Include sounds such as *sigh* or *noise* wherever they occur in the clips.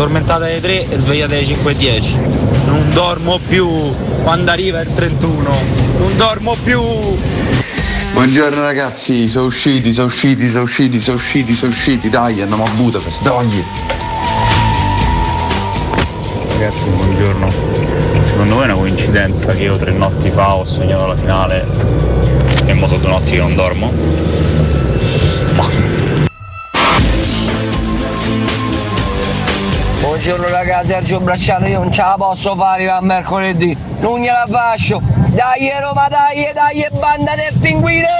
addormentate alle 3 e svegliate alle 5.10. Non dormo più quando arriva il 31. Non dormo più. Buongiorno ragazzi, sono usciti, sono usciti, sono usciti, sono usciti, sono usciti, dai, andiamo a Budapest, dai! Ragazzi, buongiorno. Secondo voi è una coincidenza che io tre notti fa ho sognato la finale e mo sono due notti che non dormo? Buongiorno ragazzi, Sergio Bracciano, io non ce la posso fare a mercoledì, non gliela faccio. Dai Roma, dai, dai, banda del pinguino!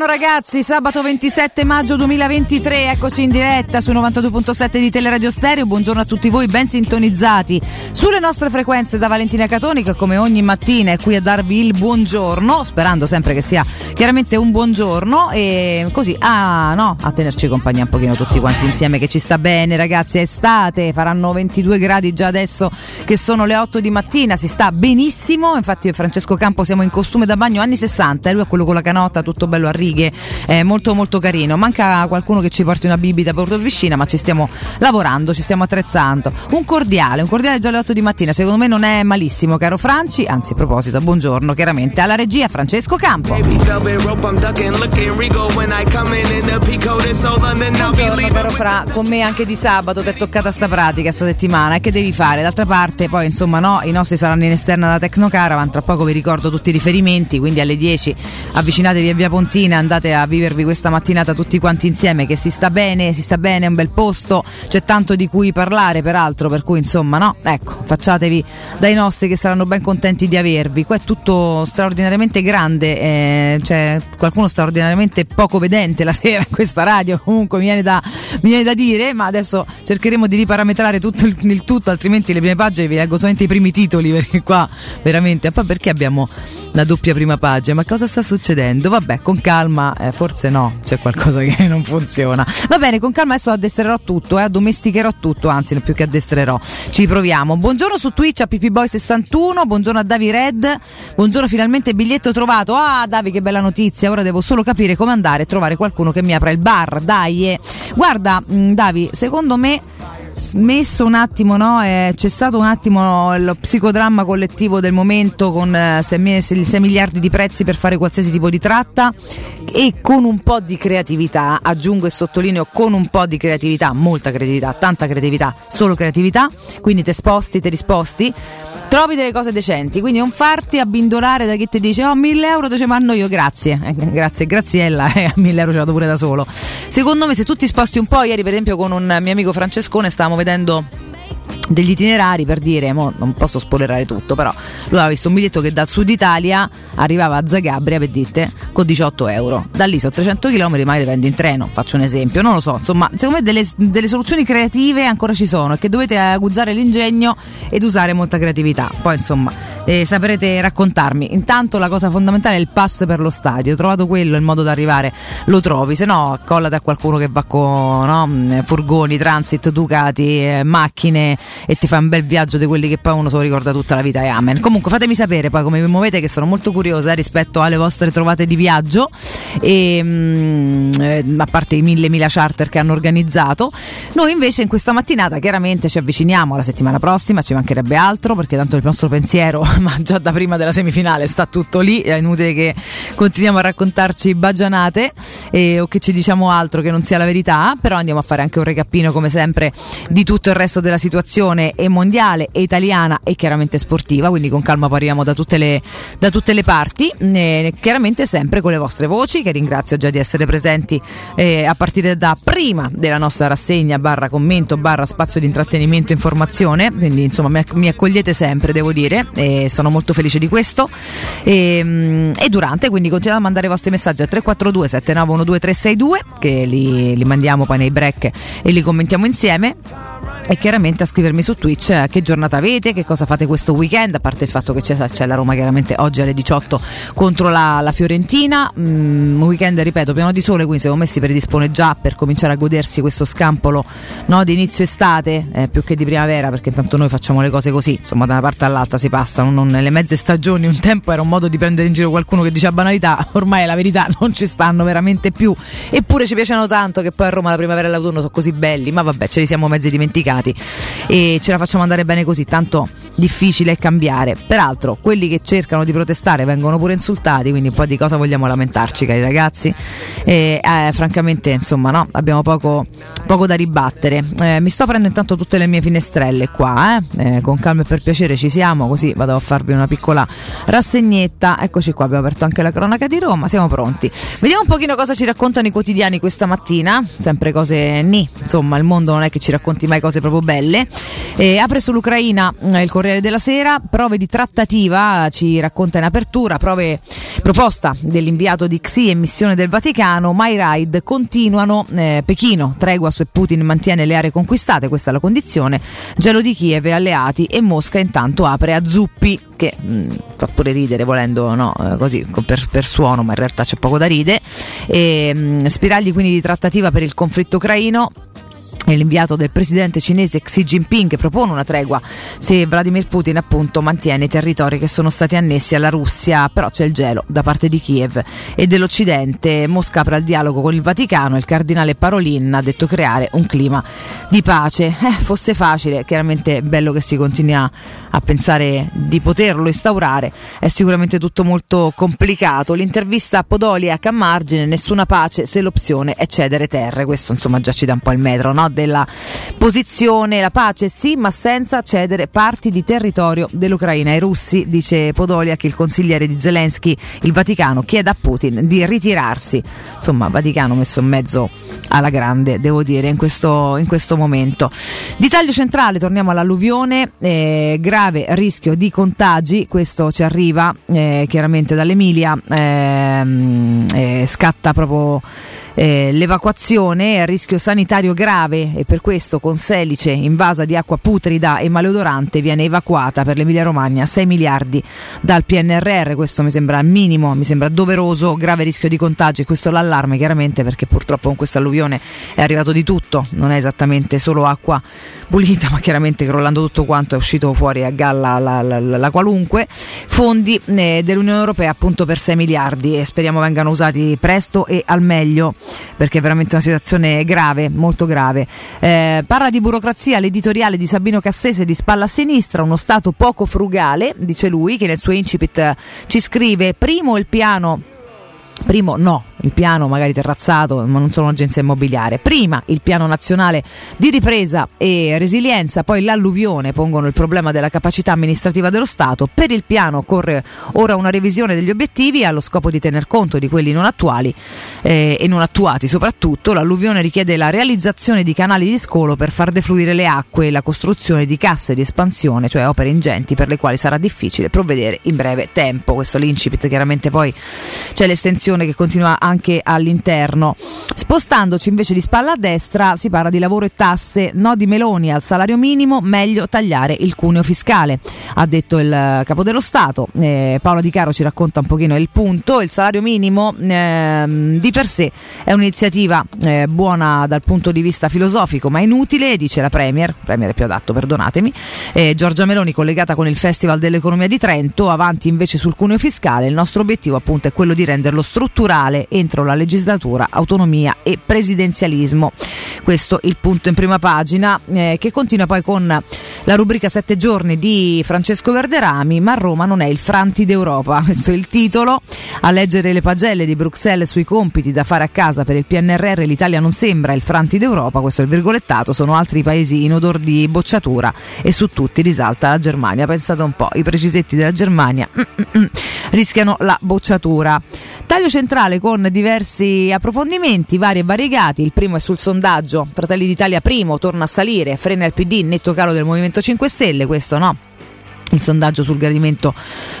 Buongiorno ragazzi, sabato 27 maggio 2023, eccoci in diretta su 92.7 di Teleradio Stereo. Buongiorno a tutti voi ben sintonizzati sulle nostre frequenze da Valentina Catoni che come ogni mattina è qui a darvi il buongiorno, sperando sempre che sia chiaramente un buongiorno. E così ah no, a tenerci compagnia un pochino tutti quanti insieme che ci sta bene ragazzi, è estate, faranno 22 gradi già adesso che sono le 8 di mattina, si sta benissimo, infatti io e Francesco Campo siamo in costume da bagno anni 60 e lui è quello con la canotta tutto bello a righe, è molto molto carino. Manca qualcuno che ci porti una bibita per piscina, ma ci stiamo lavorando, ci stiamo attrezzando. Un cordiale, un cordiale già alle 8 di mattina, secondo me non è malissimo, caro Franci. Anzi, a proposito, buongiorno chiaramente alla regia Francesco Campo. Buongiorno caro Fra, con me anche di sabato ti è toccata sta pratica sta settimana e che devi fare? D'altra parte poi insomma no, i nostri saranno in esterna da Tecnocaravan, tra poco vi ricordo tutti i riferimenti, quindi alle 10 avvicinatevi a Via Pontina, andate a vivervi questa mattinata tutti quanti insieme che si sta bene, si sta bene, è un bel posto, c'è tanto di cui parlare peraltro, per cui insomma no, ecco, facciatevi dai nostri che saranno ben contenti di avervi. Qua è tutto straordinariamente grande, eh, c'è qualcuno straordinariamente poco vedente la *laughs* sera in questa radio, comunque mi viene da, mi viene da dire, ma adesso cercheremo di riparametrare tutto il, il tutto, altrimenti le prime pagine vi leggo solamente i primi titoli *laughs* perché qua veramente, poi perché abbiamo la doppia prima pagina. Ma cosa sta succedendo? Vabbè, con calma, eh, forse no, c'è qualcosa che *laughs* non funziona. Va bene, con calma adesso addestrerò tutto, eh, addomesticherò tutto, anzi, più che addestrerò. Ci proviamo. Buongiorno su Twitch a PPBoy61, buongiorno a Davi Red, buongiorno finalmente biglietto trovato. Ah, Davi, che bella notizia. Ora devo solo capire come andare e trovare qualcuno che mi apra il bar. Dai, eh. guarda, mm, Davi, secondo me smesso un attimo, no? È cessato un attimo lo psicodramma collettivo del momento con 6, eh, 6 miliardi di prezzi per fare qualsiasi tipo di tratta e con un po' di creatività, aggiungo e sottolineo con un po' di creatività, molta creatività, tanta creatività, solo creatività, quindi te sposti, te risposti trovi delle cose decenti, quindi non farti abbindolare da chi ti dice oh 1000 euro te ce mando io, grazie, eh, grazie, Graziella, *laughs* eh, a 1000 euro ce vado pure da solo. Secondo me se tu ti sposti un po', ieri per esempio con un mio amico Francescone stavamo vedendo degli itinerari per dire, non posso spoilerare tutto, però lui aveva visto un biglietto che dal sud Italia arrivava a Zagabria per dite con 18 euro. Da lì sono 300 km, ma dipende in treno, faccio un esempio, non lo so, insomma, secondo me delle, delle soluzioni creative ancora ci sono e che dovete aguzzare l'ingegno ed usare molta creatività. Poi insomma, eh, saprete raccontarmi. Intanto la cosa fondamentale è il pass per lo stadio, trovato quello il modo di arrivare, lo trovi, se no accollate a qualcuno che va con no, furgoni, transit, Ducati, eh, macchine e ti fa un bel viaggio di quelli che poi uno se lo ricorda tutta la vita e amen. Comunque fatemi sapere poi come vi muovete che sono molto curiosa rispetto alle vostre trovate di viaggio e mh, mm, eh, a parte i mille mila charter che hanno organizzato. Noi invece in questa mattinata chiaramente ci avviciniamo alla settimana prossima, ci mancherebbe altro perché tanto il nostro pensiero, *laughs* ma già da prima della semifinale sta tutto lì, è inutile che continuiamo a raccontarci bagianate eh, o che ci diciamo altro che non sia la verità, però andiamo a fare anche un recappino come sempre di tutto il resto della situazione questione e mondiale e italiana e chiaramente sportiva, quindi con calma parliamo da tutte le, da tutte le parti, eh, chiaramente sempre con le vostre voci che ringrazio già di essere presenti eh, a partire da prima della nostra rassegna barra commento barra spazio di intrattenimento e informazione, quindi insomma mi, mi accogliete sempre devo dire e sono molto felice di questo. E, mm, e durante quindi continuate a mandare i vostri messaggi a 342 7912 362 che li, li mandiamo poi nei break e li commentiamo insieme e chiaramente a scrivermi su Twitch eh, che giornata avete, che cosa fate questo weekend, a parte il fatto che c'è, c'è la Roma chiaramente oggi alle 18 contro la, la Fiorentina, mm, weekend ripeto pieno di sole, quindi secondo me si predispone già per cominciare a godersi questo scampolo no, di inizio estate eh, più che di primavera perché intanto noi facciamo le cose così, insomma da una parte all'altra si passano, non nelle mezze stagioni, un tempo era un modo di prendere in giro qualcuno che diceva banalità, ormai la verità *laughs* non ci stanno veramente più, eppure ci piacciono tanto che poi a Roma la primavera e l'autunno sono così belli, ma vabbè ce li siamo mezzi dimenticati e ce la facciamo andare bene così, tanto difficile è cambiare. Peraltro, quelli che cercano di protestare vengono pure insultati, quindi un po' di cosa vogliamo lamentarci, cari ragazzi? E, eh, francamente, insomma, no, abbiamo poco, poco da ribattere. Eh, mi sto prendendo intanto tutte le mie finestrelle qua, eh? eh? con calma e per piacere ci siamo, così vado a farvi una piccola rassegnetta. Eccoci qua, abbiamo aperto anche la cronaca di Roma, siamo pronti. Vediamo un pochino cosa ci raccontano i quotidiani questa mattina, sempre cose ni, insomma, il mondo non è che ci racconti mai cose proprio belle. Eh, apre sull'Ucraina eh, il Corriere della Sera, prove di trattativa, ci racconta in apertura, prove, proposta dell'inviato di XI e missione del Vaticano, My Ride continuano, eh, Pechino tregua su e Putin mantiene le aree conquistate, questa è la condizione, gelo di Kiev e alleati e Mosca intanto apre a zuppi che mh, fa pure ridere volendo no, eh, così per, per, suono, ma in realtà c'è poco da ridere. E, mh, spiragli quindi di trattativa per il conflitto ucraino l'inviato del presidente cinese Xi Jinping propone una tregua se Vladimir Putin appunto mantiene i territori che sono stati annessi alla Russia, però c'è il gelo da parte di Kiev e dell'Occidente. Mosca apre al dialogo con il Vaticano, il cardinale Parolin ha detto creare un clima di pace. Eh, fosse facile, chiaramente è bello che si continui a, pensare di poterlo instaurare, è sicuramente tutto molto complicato. L'intervista a Podoliak a margine, nessuna pace se l'opzione è cedere terre, questo insomma già ci dà un po' il metro, no? Della posizione, la pace sì, ma senza cedere parti di territorio dell'Ucraina. Ai russi, dice Podoliak, il consigliere di Zelensky, il Vaticano chiede a Putin di ritirarsi. Insomma, Vaticano messo in mezzo alla grande, devo dire, in questo, in questo momento. Di taglio centrale, torniamo all'alluvione, eh, grave rischio di contagi, questo ci arriva eh, chiaramente dall'Emilia, ehm, eh, scatta proprio eh, l'evacuazione a rischio sanitario grave e per questo con Selice invasa di acqua putrida e maleodorante viene evacuata per l'Emilia Romagna 6 miliardi dal PNRR, questo mi sembra minimo, mi sembra doveroso, grave rischio di contagi, questo è l'allarme chiaramente perché purtroppo con questa alluvione è arrivato di tutto, non è esattamente solo acqua pulita ma chiaramente crollando tutto quanto è uscito fuori a galla la, la, la, la qualunque, fondi eh, dell'Unione Europea appunto per 6 miliardi e speriamo vengano usati presto e al meglio perché è veramente una situazione grave, molto grave. Eh, parla di burocrazia, l'editoriale di Sabino Cassese di Spalla Sinistra, uno Stato poco frugale, dice lui, che nel suo incipit ci scrive primo il piano Primo no, il piano magari terrazzato, ma non sono un'agenzia immobiliare. Prima il piano nazionale di ripresa e resilienza, poi l'alluvione pongono il problema della capacità amministrativa dello Stato. Per il piano occorre ora una revisione degli obiettivi allo scopo di tener conto di quelli non attuali eh, e non attuati. Soprattutto l'alluvione richiede la realizzazione di canali di scolo per far defluire le acque e la costruzione di casse di espansione, cioè opere ingenti per le quali sarà difficile provvedere in breve tempo. Questo l'incipit, chiaramente poi c'è l'estensione che continua anche all'interno. Spostandoci invece di spalla a destra si parla di lavoro e tasse, no di Meloni al salario minimo, meglio tagliare il cuneo fiscale, ha detto il capo dello Stato. Eh, Paola Di Caro ci racconta un pochino il punto, il salario minimo eh, di per sé è un'iniziativa eh, buona dal punto di vista filosofico ma inutile, dice la Premier, Premier è più adatto, perdonatemi, eh, Giorgia Meloni collegata con il Festival dell'Economia di Trento, avanti invece sul cuneo fiscale, il nostro obiettivo appunto è quello di renderlo strutturale strutturale entro la legislatura, autonomia e presidenzialismo. Questo il punto in prima pagina eh, che continua poi con la rubrica Sette giorni di Francesco Verderami, ma Roma non è il Franti d'Europa. *laughs* Questo è il titolo. A leggere le pagelle di Bruxelles sui compiti da fare a casa per il PNRR, l'Italia non sembra il Franti d'Europa, questo è il virgolettato, sono altri paesi in odor di bocciatura e su tutti risalta la Germania. Pensate un po', i precisetti della Germania *clears throat* rischiano la bocciatura. Taglio centrale con diversi approfondimenti vari e variegati. Il primo è sul sondaggio. Fratelli d'Italia primo, torna a salire, frena il PD, netto calo del Movimento 5 Stelle, questo no il sondaggio sul gradimento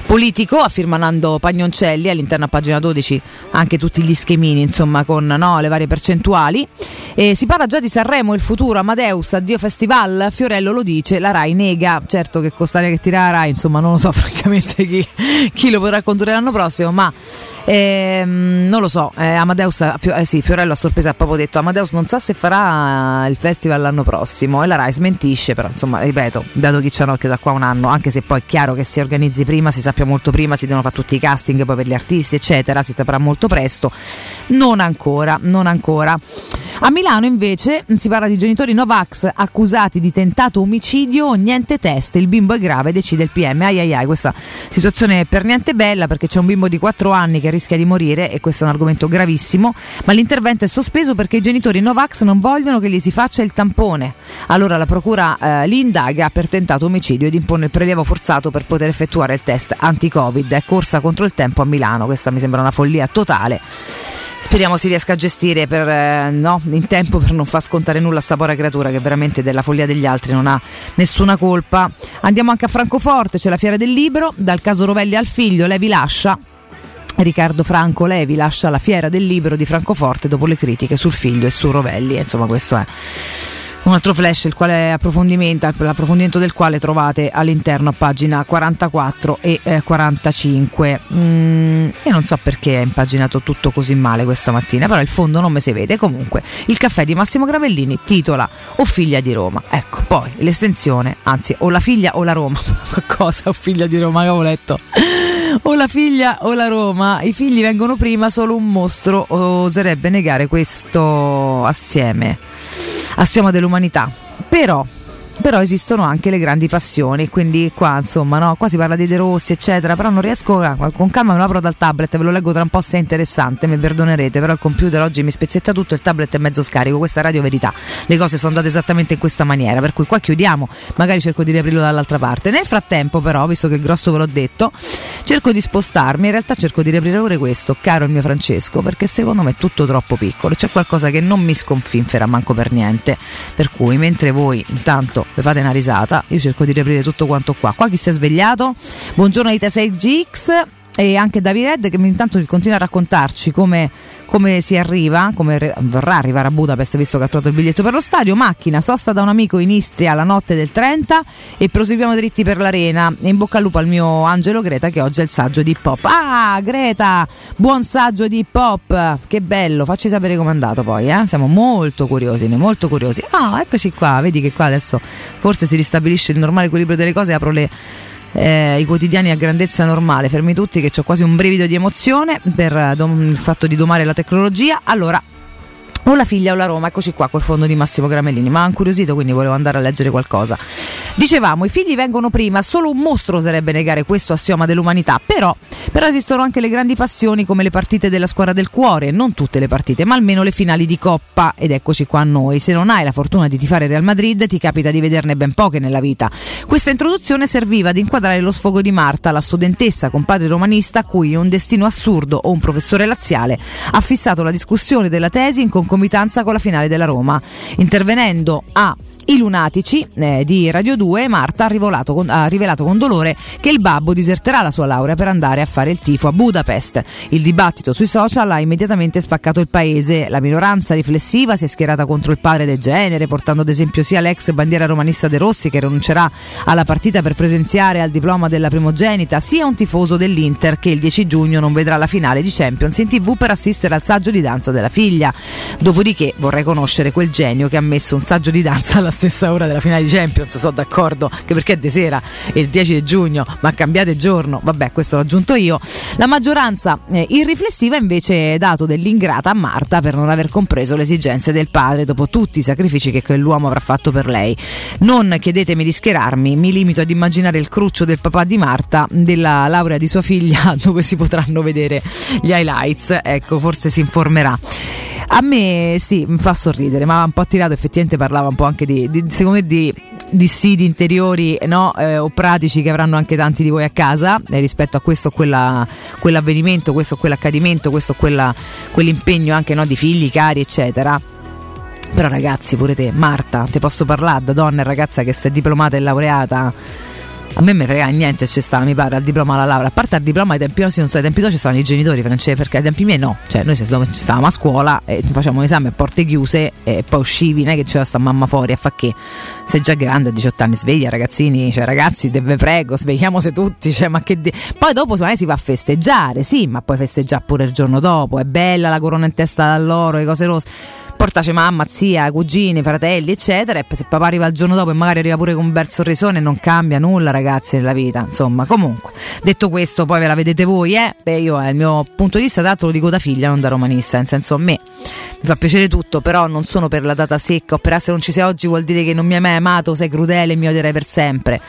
politico a firma Nando Pagnoncelli all'interno a pagina 12 anche tutti gli schemini insomma con no, le varie percentuali. E si parla già di Sanremo il futuro Amadeus addio festival? Fiorello lo dice la Rai nega. Certo che costare che tirare la Rai insomma non lo so *laughs* francamente chi, chi lo potrà condurre l'anno prossimo ma ehm, non lo so eh, Amadeus eh, sì, Fiorello a sorpresa ha proprio detto Amadeus non sa se farà il festival l'anno prossimo e la Rai smentisce però insomma ripeto dato chi c'ha un occhio da qua un anno anche se se poi è chiaro che si organizzi prima, si sappia molto prima, si devono fare tutti i casting poi per gli artisti, eccetera, si saprà molto presto. Non ancora, non ancora. A Milano invece si parla di genitori Novax accusati di tentato omicidio, niente test, il bimbo è grave, decide il PM. Ai ai ai, questa situazione è per niente bella perché c'è un bimbo di 4 anni che rischia di morire e questo è un argomento gravissimo, ma l'intervento è sospeso perché i genitori Novax non vogliono che gli si faccia il tampone. Allora la procura eh, li indaga per tentato omicidio ed impone il prelievo forzato per poter effettuare il test anti-Covid. È corsa contro il tempo a Milano, questa mi sembra una follia totale. Speriamo si riesca a gestire per, eh, no, in tempo per non far scontare nulla a sta povera creatura che veramente della follia degli altri non ha nessuna colpa. Andiamo anche a Francoforte, c'è la fiera del libro, dal caso Rovelli al figlio, Levi lascia. Riccardo Franco Levi lascia la fiera del libro di Francoforte dopo le critiche sul figlio e su Rovelli. Insomma, questo è un altro flash, il quale approfondimento, l'approfondimento del quale trovate all'interno a pagina 44 e eh, 45. Mm, io non so perché è impaginato tutto così male questa mattina, però il fondo non mi si vede. Comunque, il caffè di Massimo Gravellini titola O figlia di Roma. Ecco, poi l'estensione, anzi, o la figlia o la Roma. *laughs* Cosa o figlia di Roma che avevo letto? o la figlia o la Roma, i figli vengono prima, solo un mostro oserebbe negare questo assieme assioma dell'umanità. Però però esistono anche le grandi passioni, quindi qua insomma no, qua si parla di De Rossi eccetera, però non riesco, a, con calma me lo apro dal tablet, ve lo leggo tra un po' se è interessante, mi perdonerete, però il computer oggi mi spezzetta tutto, il tablet è mezzo scarico, questa è Radio Verità, le cose sono andate esattamente in questa maniera, per cui qua chiudiamo, magari cerco di riaprirlo dall'altra parte, nel frattempo però, visto che il grosso ve l'ho detto, cerco di spostarmi, in realtà cerco di riaprire pure questo, caro il mio Francesco, perché secondo me è tutto troppo piccolo, c'è qualcosa che non mi sconfinfera manco per niente, per cui mentre voi intanto vi fate una risata. Io cerco di riaprire tutto quanto qua. Qua chi si è svegliato? Buongiorno Ita 6GX e anche David Red che intanto continua a raccontarci come come si arriva, come re- vorrà arrivare a Budapest visto che ha trovato il biglietto per lo stadio, macchina, sosta da un amico in Istria la notte del 30 e proseguiamo dritti per l'arena. in bocca al lupo al mio Angelo Greta che oggi è il saggio di hip hop. Ah, Greta, buon saggio di hip hop, che bello, facci sapere com'è andato poi, eh? siamo molto curiosi, molto curiosi. Ah, eccoci qua, vedi che qua adesso forse si ristabilisce il normale equilibrio delle cose, apro le eh, i quotidiani a grandezza normale, fermi tutti che ho quasi un brivido di emozione per eh, dom- il fatto di domare la tecnologia. Allora, o la figlia o la Roma, eccoci qua col fondo di Massimo Gramellini, ma ha incuriosito quindi volevo andare a leggere qualcosa. Dicevamo, i figli vengono prima, solo un mostro oserebbe negare questo assioma dell'umanità, però, però esistono anche le grandi passioni come le partite della squadra del cuore, non tutte le partite, ma almeno le finali di coppa, ed eccoci qua a noi. Se non hai la fortuna di tifare Real Madrid, ti capita di vederne ben poche nella vita. Questa introduzione serviva ad inquadrare lo sfogo di Marta, la studentessa con padre romanista a cui un destino assurdo o un professore laziale ha fissato la discussione della tesi in concomitanza concomitanza con la finale della Roma, intervenendo a i lunatici eh, di Radio 2, Marta ha, con, ha, rivelato con dolore che il babbo diserterà la sua laurea per andare a fare il tifo a Budapest. Il dibattito sui social ha immediatamente spaccato il paese. La minoranza riflessiva si è schierata contro il padre del genere, portando ad esempio sia l'ex bandiera romanista De Rossi che rinuncerà alla partita per presenziare al diploma della primogenita, sia un tifoso dell'Inter che il 10 giugno non vedrà la finale di Champions in tv per assistere al saggio di danza della figlia. Dopodiché vorrei conoscere quel genio che ha messo un saggio di danza alla stessa ora della finale di Champions, sono d'accordo, che perché è di sera il 10 di giugno, ma cambiate giorno, vabbè questo l'ho aggiunto io. La maggioranza eh, irriflessiva invece è dato dell'ingrata a Marta per non aver compreso le esigenze del padre dopo tutti i sacrifici che quell'uomo avrà fatto per lei. Non chiedetemi di schierarmi, mi limito ad immaginare il cruccio del papà di Marta della laurea di sua figlia *laughs* dove si potranno vedere gli highlights, ecco forse si informerà. A me sì, mi fa sorridere, ma un po' attirato, effettivamente parlava un po' anche di, di secondo me di, di interiori no? eh, o pratici che avranno anche tanti di voi a casa eh, rispetto a questo o quella, quell'avvenimento, questo o quell'accadimento, questo o quella, quell'impegno anche no? di figli, cari, eccetera. Però ragazzi, pure te, Marta, ti posso parlare da donna e ragazza che è diplomata e laureata a me mi frega niente se stava, mi pare, al diploma alla laurea. A parte al diploma ai tempi nostri, non so, ai tempi tuoi ci stavano i genitori francesi, perché ai tempi miei no. Cioè, noi ci stavamo a scuola e facciamo un a porte chiuse e poi uscivi, non è che c'era sta mamma fuori a fa che. Sei già grande a 18 anni, sveglia ragazzini, cioè ragazzi, ve prego, svegliamose tutti, cioè, ma che. De- poi dopo magari si va a festeggiare, sì, ma poi festeggiare pure il giorno dopo. È bella la corona in testa dall'oro, le cose rosse portaci mamma, zia, cugini, fratelli, eccetera. E se papà arriva il giorno dopo e magari arriva pure con un bel sorrisone, non cambia nulla, ragazzi, nella vita. Insomma, comunque, detto questo, poi ve la vedete voi, eh? Beh, io, eh, il mio punto di vista, l'altro lo dico da figlia, non da romanista, nel senso a me mi fa piacere tutto, però non sono per la data secca o per se non ci sei oggi vuol dire che non mi hai mai amato, sei crudele e mi odierai per sempre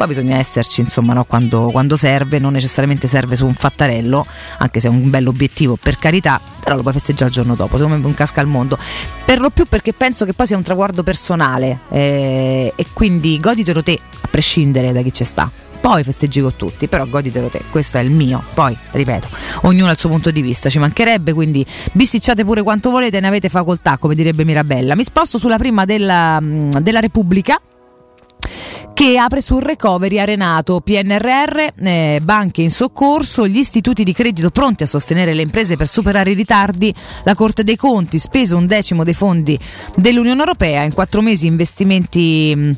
poi bisogna esserci insomma no? quando, quando, serve, non necessariamente serve su un fattarello, anche se è un bello obiettivo per carità, però lo puoi festeggiare il giorno dopo, secondo me un casca al mondo. Per lo più perché penso che poi sia un traguardo personale eh, e quindi goditelo te, a prescindere da chi ci sta poi festeggi con tutti, però goditelo te, questo è il mio. Poi, ripeto, ognuno ha il suo punto di vista, ci mancherebbe, quindi bisticciate pure quanto volete, ne avete facoltà, come direbbe Mirabella. Mi sposto sulla prima della, della Repubblica che apre sul recovery arenato, PNRR, eh, banche in soccorso, gli istituti di credito pronti a sostenere le imprese per superare i ritardi, la Corte dei Conti speso un decimo dei fondi dell'Unione Europea, in quattro mesi investimenti... Mh,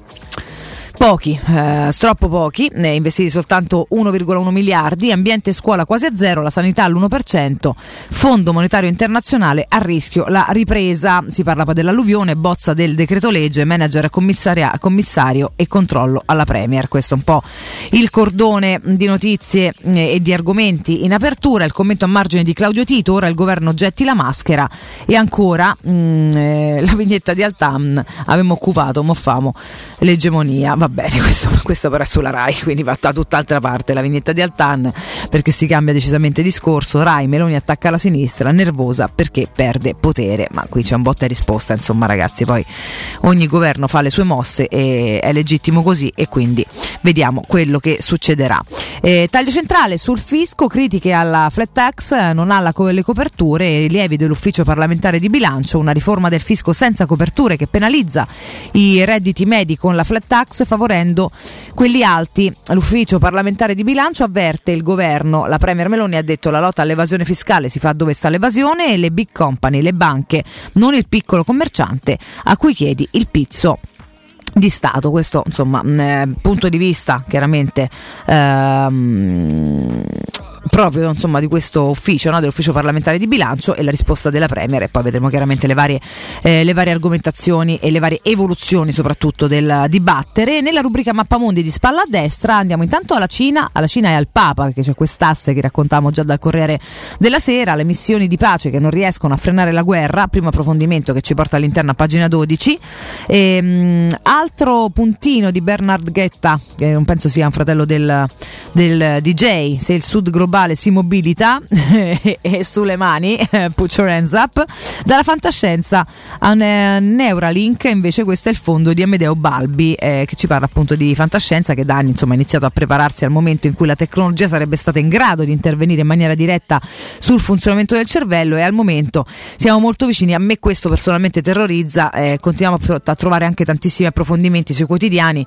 Pochi, eh, troppo pochi, ne investiti soltanto 1,1 miliardi, ambiente e scuola quasi a zero, la sanità all'1%, Fondo Monetario Internazionale a rischio la ripresa. Si parla poi dell'alluvione, bozza del decreto legge, manager commissario e controllo alla Premier. Questo è un po' il cordone di notizie eh, e di argomenti in apertura. Il commento a margine di Claudio Tito, ora il governo getti la maschera e ancora mh, mm, eh, *laughs* la vignetta di Altam, avevamo occupato, moffamo l'egemonia. Vabbè bene, questo, questo, però è sulla RAI, quindi va da tutt'altra parte la vignetta di Altan perché si cambia decisamente discorso. RAI Meloni attacca la sinistra, nervosa perché perde potere, ma qui c'è un botta e risposta, insomma ragazzi, poi ogni governo fa le sue mosse e è legittimo così e quindi vediamo quello che succederà. Eh, taglio centrale sul fisco, critiche alla flat tax, non ha la, le coperture rilievi dell'ufficio parlamentare di bilancio, una riforma del fisco senza coperture che penalizza i redditi medi con la flat tax favorendo quelli alti. L'ufficio parlamentare di bilancio avverte il governo, la Premier Meloni ha detto la lotta all'evasione fiscale si fa dove sta l'evasione e le big company, le banche, non il piccolo commerciante a cui chiedi il pizzo di Stato, questo insomma eh, punto di vista chiaramente ehm, proprio insomma, di questo ufficio, no? dell'ufficio parlamentare di bilancio e la risposta della Premier e poi vedremo chiaramente le varie, eh, le varie argomentazioni e le varie evoluzioni soprattutto del dibattere. Nella rubrica Mappamondi di spalla a destra andiamo intanto alla Cina, alla Cina e al Papa, perché c'è quest'asse che raccontavamo già dal Corriere della Sera, le missioni di pace che non riescono a frenare la guerra, primo approfondimento che ci porta all'interno a pagina 12. E, mh, altro puntino di Bernard Ghetta, che non penso sia un fratello del, del DJ, se il Sud globale globale si mobilita *laughs* e sulle mani, put your hands up, dalla fantascienza a Neuralink, invece questo è il fondo di Amedeo Balbi eh, che ci parla appunto di fantascienza che da anni insomma, ha iniziato a prepararsi al momento in cui la tecnologia sarebbe stata in grado di intervenire in maniera diretta sul funzionamento del cervello e al momento siamo molto vicini, a me questo personalmente terrorizza, eh, continuiamo a trovare anche tantissimi approfondimenti sui quotidiani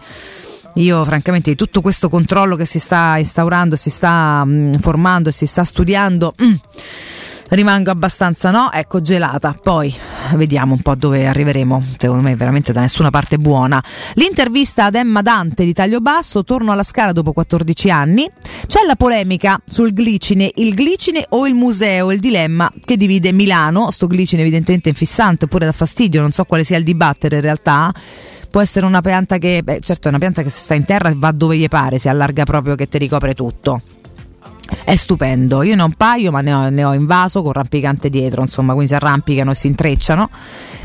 io francamente di tutto questo controllo che si sta instaurando, si sta mh, mm, formando si sta studiando... Mh, mm, rimango abbastanza no, ecco gelata. Poi vediamo un po' dove arriveremo. Secondo me veramente da nessuna parte buona. L'intervista ad Emma Dante di taglio basso, torno alla scala dopo 14 anni. C'è la polemica sul glicine, il glicine o il museo, il dilemma che divide Milano, sto glicine evidentemente infissante oppure da fastidio, non so quale sia il dibattere in realtà può essere una pianta che, beh, certo è una pianta che se sta in terra va dove gli pare, si allarga proprio che ti ricopre tutto. È stupendo, io ne ho un paio ma ne ho, ne ho in con rampicante dietro, insomma, quindi si arrampicano e si intrecciano.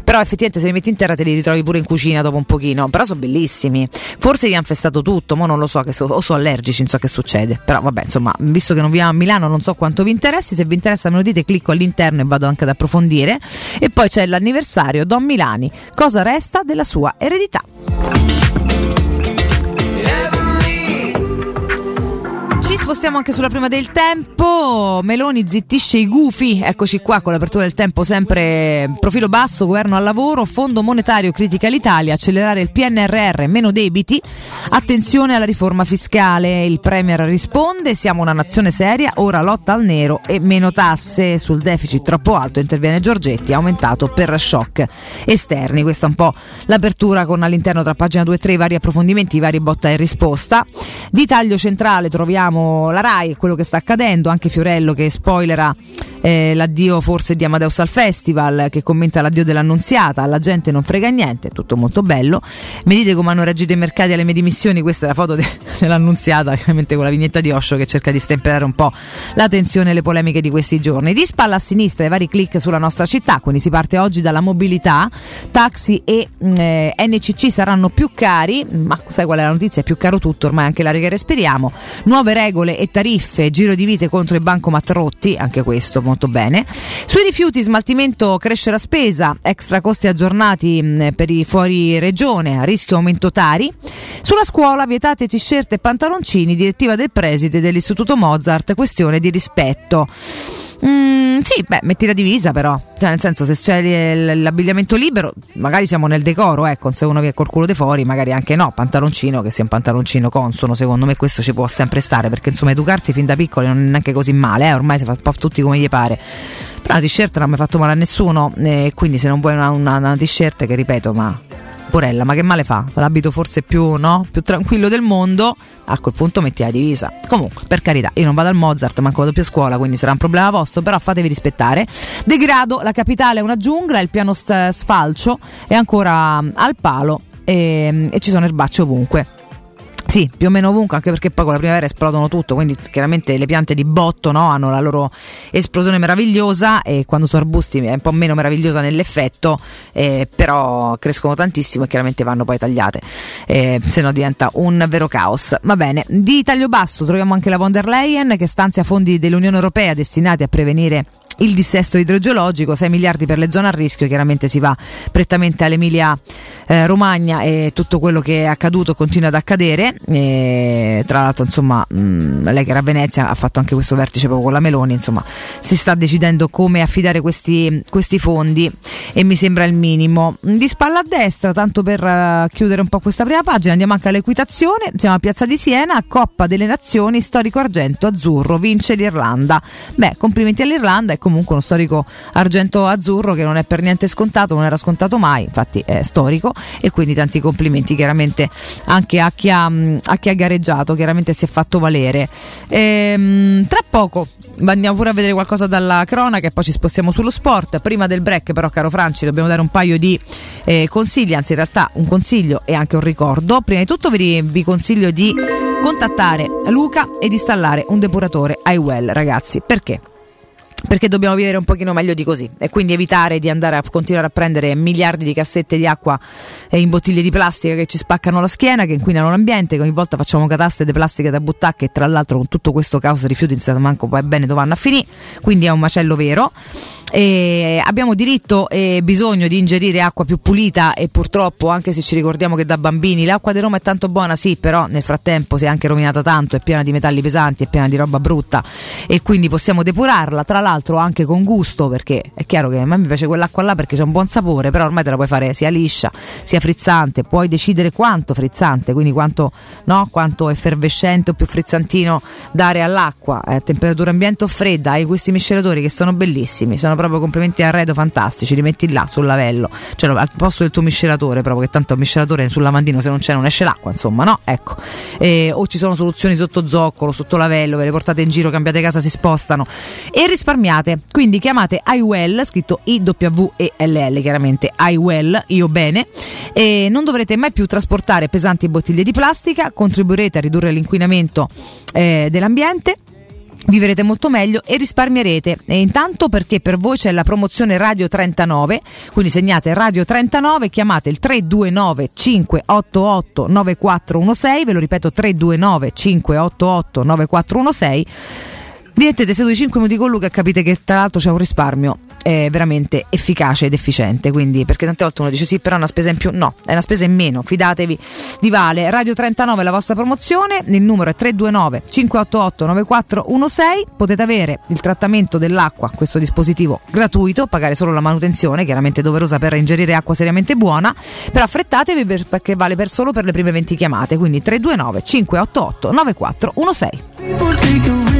Però effettivamente se li metti in terra te li ritrovi pure in cucina dopo un pochino, però sono bellissimi. Forse gli hanno festato tutto, ma non lo so, so, o sono allergici, non so che succede. Però vabbè, insomma, visto che non viviamo a Milano non so quanto vi interessi, se vi interessa me lo dite, clicco all'interno e vado anche ad approfondire. E poi c'è l'anniversario Don Milani, cosa resta della sua eredità? Ci spostiamo anche sulla prima del tempo. Meloni zittisce i gufi. Eccoci qua con l'apertura del tempo, sempre profilo basso, governo al lavoro, fondo monetario critica l'Italia, accelerare il PNRR, meno debiti. Attenzione alla riforma fiscale. Il Premier risponde: siamo una nazione seria, ora lotta al nero e meno tasse. Sul deficit troppo alto interviene Giorgetti, aumentato per shock esterni. Questa è un po' l'apertura con all'interno tra pagina 2 e 3 i vari approfondimenti, i vari botta e risposta. Di taglio centrale troviamo la RAI quello che sta accadendo, anche Fiorello che spoilera eh, l'addio forse di Amadeus al Festival, che commenta l'addio dell'annunziata, alla gente non frega niente, tutto molto bello. Mi dite come hanno reagito i mercati alle mie dimissioni, questa è la foto de- *laughs* dell'annunziata, chiaramente con la vignetta di Osho che cerca di stemperare un po' la tensione e le polemiche di questi giorni. Di spalla a sinistra i vari click sulla nostra città, quindi si parte oggi dalla mobilità, taxi e eh, NCC saranno più cari, ma sai qual è la notizia? È più caro tutto, ormai anche l'aria che respiriamo. Nuove regole e tariffe, giro di vite contro i bancomat rotti, anche questo molto bene. Sui rifiuti, smaltimento cresce la spesa, extra costi aggiornati per i fuori regione, a rischio aumento tari. Sulla scuola, vietate t-shirt e pantaloncini, direttiva del preside dell'Istituto Mozart, questione di rispetto. Mm, sì, beh, metti la divisa però, cioè nel senso se c'è l'abbigliamento libero, magari siamo nel decoro, ecco, se uno viene col culo di fuori, magari anche no, pantaloncino, che sia un pantaloncino consono, secondo me questo ci può sempre stare, perché insomma educarsi fin da piccoli non è neanche così male, eh? ormai si fa tutti come gli pare. Però la t-shirt non mi ha fatto male a nessuno, e quindi se non vuoi una, una, una t-shirt che ripeto, ma Porella, ma che male fa? L'abito forse più, no? più tranquillo del mondo, a quel punto metti la divisa. Comunque, per carità, io non vado al Mozart, manco vado più a scuola, quindi sarà un problema vostro, però fatevi rispettare. Degrado, la capitale è una giungla, il piano sfalcio è ancora al palo e, e ci sono erbacce ovunque. Sì, più o meno ovunque, anche perché poi con la primavera esplodono tutto, quindi chiaramente le piante di botto no, hanno la loro esplosione meravigliosa e quando sono arbusti è un po' meno meravigliosa nell'effetto, eh, però crescono tantissimo e chiaramente vanno poi tagliate, eh, se no diventa un vero caos. Va bene, di taglio basso troviamo anche la von der Leyen che stanzia fondi dell'Unione Europea destinati a prevenire il dissesto idrogeologico, 6 miliardi per le zone a rischio, chiaramente si va prettamente all'Emilia eh, Romagna e tutto quello che è accaduto continua ad accadere. E, tra l'altro, insomma, mh, lei che era a Venezia ha fatto anche questo vertice proprio con la Meloni, insomma, si sta decidendo come affidare questi, questi fondi e mi sembra il minimo. Di spalla a destra, tanto per uh, chiudere un po' questa prima pagina, andiamo anche all'equitazione, siamo a Piazza di Siena, Coppa delle Nazioni, storico argento azzurro, vince l'Irlanda. Beh, complimenti all'Irlanda, è comunque uno storico argento azzurro che non è per niente scontato, non era scontato mai, infatti è storico e quindi tanti complimenti chiaramente anche a chi ha, a chi ha gareggiato, chiaramente si è fatto valere. Ehm, tra poco andiamo pure a vedere qualcosa dalla cronaca e poi ci spostiamo sullo sport. Prima del break però caro Franci dobbiamo dare un paio di eh, consigli, anzi in realtà un consiglio e anche un ricordo. Prima di tutto vi, vi consiglio di contattare Luca e di installare un depuratore iWell ragazzi, perché? Perché dobbiamo vivere un pochino meglio di così e quindi evitare di andare a continuare a prendere miliardi di cassette di acqua in bottiglie di plastica che ci spaccano la schiena, che inquinano l'ambiente, che ogni volta facciamo cataste di plastica da buttare che tra l'altro con tutto questo caos rifiuti in manco poi bene dove vanno a finire, quindi è un macello vero. E abbiamo diritto e bisogno di ingerire acqua più pulita e purtroppo anche se ci ricordiamo che da bambini l'acqua di Roma è tanto buona, sì, però nel frattempo si è anche rovinata tanto, è piena di metalli pesanti, è piena di roba brutta e quindi possiamo depurarla, tra l'altro anche con gusto perché è chiaro che a me mi piace quell'acqua là perché c'è un buon sapore, però ormai te la puoi fare sia liscia sia frizzante, puoi decidere quanto frizzante, quindi quanto, no, quanto effervescente o più frizzantino dare all'acqua, a temperatura ambiente o fredda, hai questi miscelatori che sono bellissimi, sono proprio complementi arredo fantastici, li metti là sul lavello, cioè al posto del tuo miscelatore, proprio che tanto il miscelatore sul lavandino se non c'è non esce l'acqua, insomma, no? Ecco. Eh, o ci sono soluzioni sotto zoccolo, sotto lavello, ve le portate in giro, cambiate casa, si spostano e risparmiate. Quindi chiamate iWell, scritto I-W-E-L-L, chiaramente iWell, io bene, e non dovrete mai più trasportare pesanti bottiglie di plastica, contribuirete a ridurre l'inquinamento eh, dell'ambiente vivrete molto meglio e risparmierete. E intanto perché per voi c'è la promozione Radio 39, quindi segnate Radio 39, chiamate il 329 588 9416, ve lo ripeto 329 588 9416. Vi mettete seduti 5 minuti con Luca e capite che tra l'altro c'è un risparmio è veramente efficace ed efficiente. Quindi, perché tante volte uno dice sì, però è una spesa in più. No, è una spesa in meno. Fidatevi di Vale. Radio 39 è la vostra promozione. Il numero è 329 588 9416. Potete avere il trattamento dell'acqua, questo dispositivo gratuito, pagare solo la manutenzione, chiaramente doverosa per ingerire acqua seriamente buona. Però affrettatevi per, perché vale per solo per le prime 20 chiamate. Quindi 329 588 9416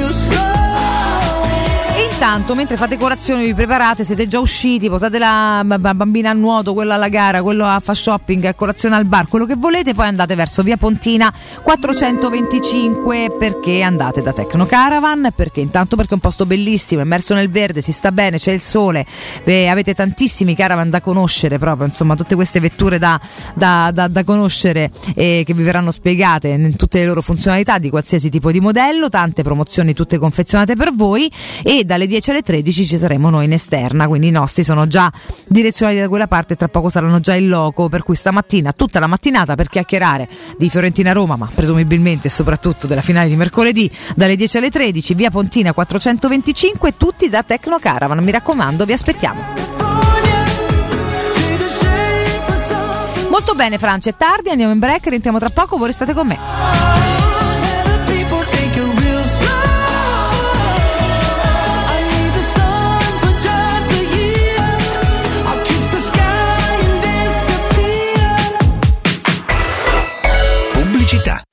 intanto, mentre fate colazione, vi preparate, siete già usciti, portate la bambina a nuoto, quello alla gara, quello a fa shopping, a colazione al bar, quello che volete, poi andate verso via Pontina 425 perché andate da Tecno Caravan, perché intanto perché è un posto bellissimo, immerso nel verde, si sta bene, c'è il sole, beh, avete tantissimi caravan da conoscere proprio, insomma, tutte queste vetture da, da, da, da conoscere e che vi verranno spiegate in tutte le loro funzionalità di qualsiasi tipo di modello, tante promozioni tutte confezionate per voi e dalle 10 alle 13 ci saremo noi in esterna, quindi i nostri sono già direzionati da quella parte e tra poco saranno già in loco, per cui stamattina tutta la mattinata per chiacchierare di Fiorentina Roma, ma presumibilmente e soprattutto della finale di mercoledì dalle 10 alle 13, via Pontina 425, tutti da Tecno Caravan, mi raccomando, vi aspettiamo. Molto bene Francia, è tardi, andiamo in break, rientriamo tra poco, voi restate con me.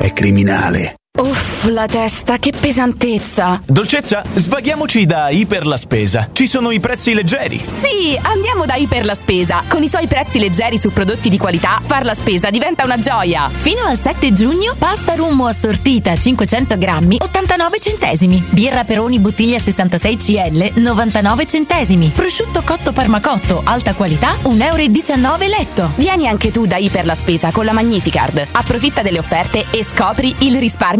è criminale. Uff, la testa, che pesantezza! Dolcezza, svaghiamoci da Iper la Spesa. Ci sono i prezzi leggeri. Sì, andiamo da Iper la Spesa. Con i suoi prezzi leggeri su prodotti di qualità, far la spesa diventa una gioia. Fino al 7 giugno, pasta rummo assortita 500 grammi, 89 centesimi. Birra Peroni bottiglia 66 CL, 99 centesimi. Prosciutto cotto parmacotto, alta qualità, 1,19 euro letto. Vieni anche tu da Iper la Spesa con la Magnificard. Approfitta delle offerte e scopri il risparmio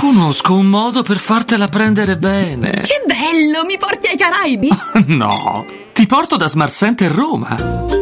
Conosco un modo per fartela prendere bene. Che bello! Mi porti ai Caraibi? *laughs* no, ti porto da Smart Center Roma.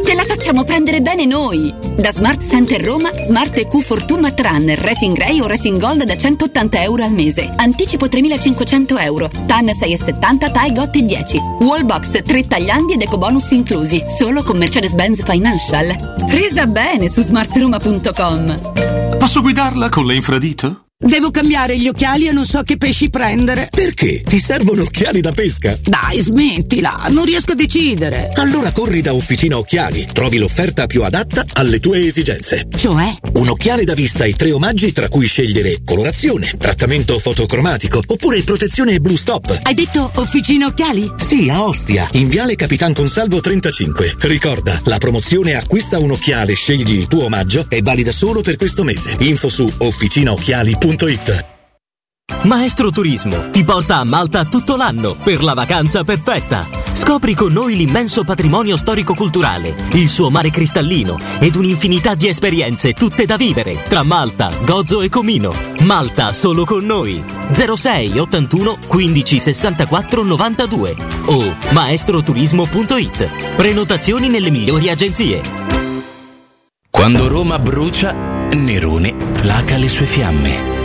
Te la facciamo prendere bene noi. Da Smart Center Roma, Smart EQ Fortune Matte Runner, Racing Grey o Racing Gold da 180 euro al mese. Anticipo 3500 euro. TAN 6,70, TAI GOT 10. Wallbox 3 tagliandi ed ecobonus inclusi. Solo con Mercedes-Benz Financial. Presa bene su smartroma.com. Posso guidarla con le infradito? Devo cambiare gli occhiali e non so che pesci prendere. Perché? Ti servono occhiali da pesca? Dai, smettila, non riesco a decidere. Allora corri da Officina Occhiali, trovi l'offerta più adatta alle tue esigenze. Cioè? Un occhiale da vista e tre omaggi tra cui scegliere colorazione, trattamento fotocromatico oppure protezione Blue Stop. Hai detto Officina Occhiali? Sì, a Ostia, in Viale Capitan Consalvo 35. Ricorda, la promozione acquista un occhiale, scegli il tuo omaggio è valida solo per questo mese. Info su officinaocchiali.it Maestro Turismo ti porta a Malta tutto l'anno per la vacanza perfetta. Scopri con noi l'immenso patrimonio storico-culturale, il suo mare cristallino ed un'infinità di esperienze tutte da vivere tra Malta, Gozo e Comino. Malta solo con noi. 06 81 15 64 92 o maestroturismo.it. Prenotazioni nelle migliori agenzie. Quando Roma brucia, Nerone placa le sue fiamme.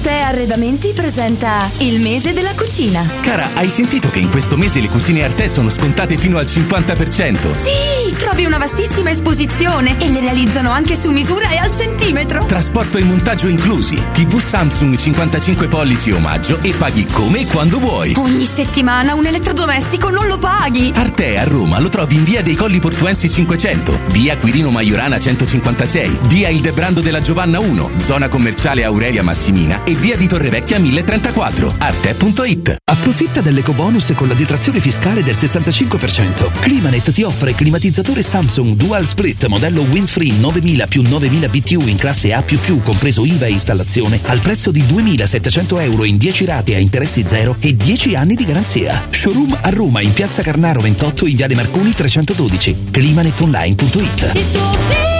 Arte Arredamenti presenta il mese della cucina. Cara, hai sentito che in questo mese le cucine Arte sono scontate fino al 50%? Sì, trovi una vastissima esposizione e le realizzano anche su misura e al centimetro. Trasporto e montaggio inclusi. TV Samsung 55 pollici omaggio e paghi come e quando vuoi. Ogni settimana un elettrodomestico non lo paghi. Arte a Roma lo trovi in via dei Colli Portuensi 500, via Quirino Maiorana 156, via Il Debrando della Giovanna 1, zona commerciale Aurelia Massimina e via di Torrevecchia 1034. Arte.it. Approfitta dell'eco bonus con la detrazione fiscale del 65%. Climanet ti offre climatizzatore Samsung Dual Split modello Winfree 9000 più 9000 BTU in classe A++, compreso IVA e installazione, al prezzo di 2700 euro in 10 rate a interessi zero e 10 anni di garanzia. Showroom a Roma in piazza Carnaro 28 in viale Marconi 312. Climanetonline.it.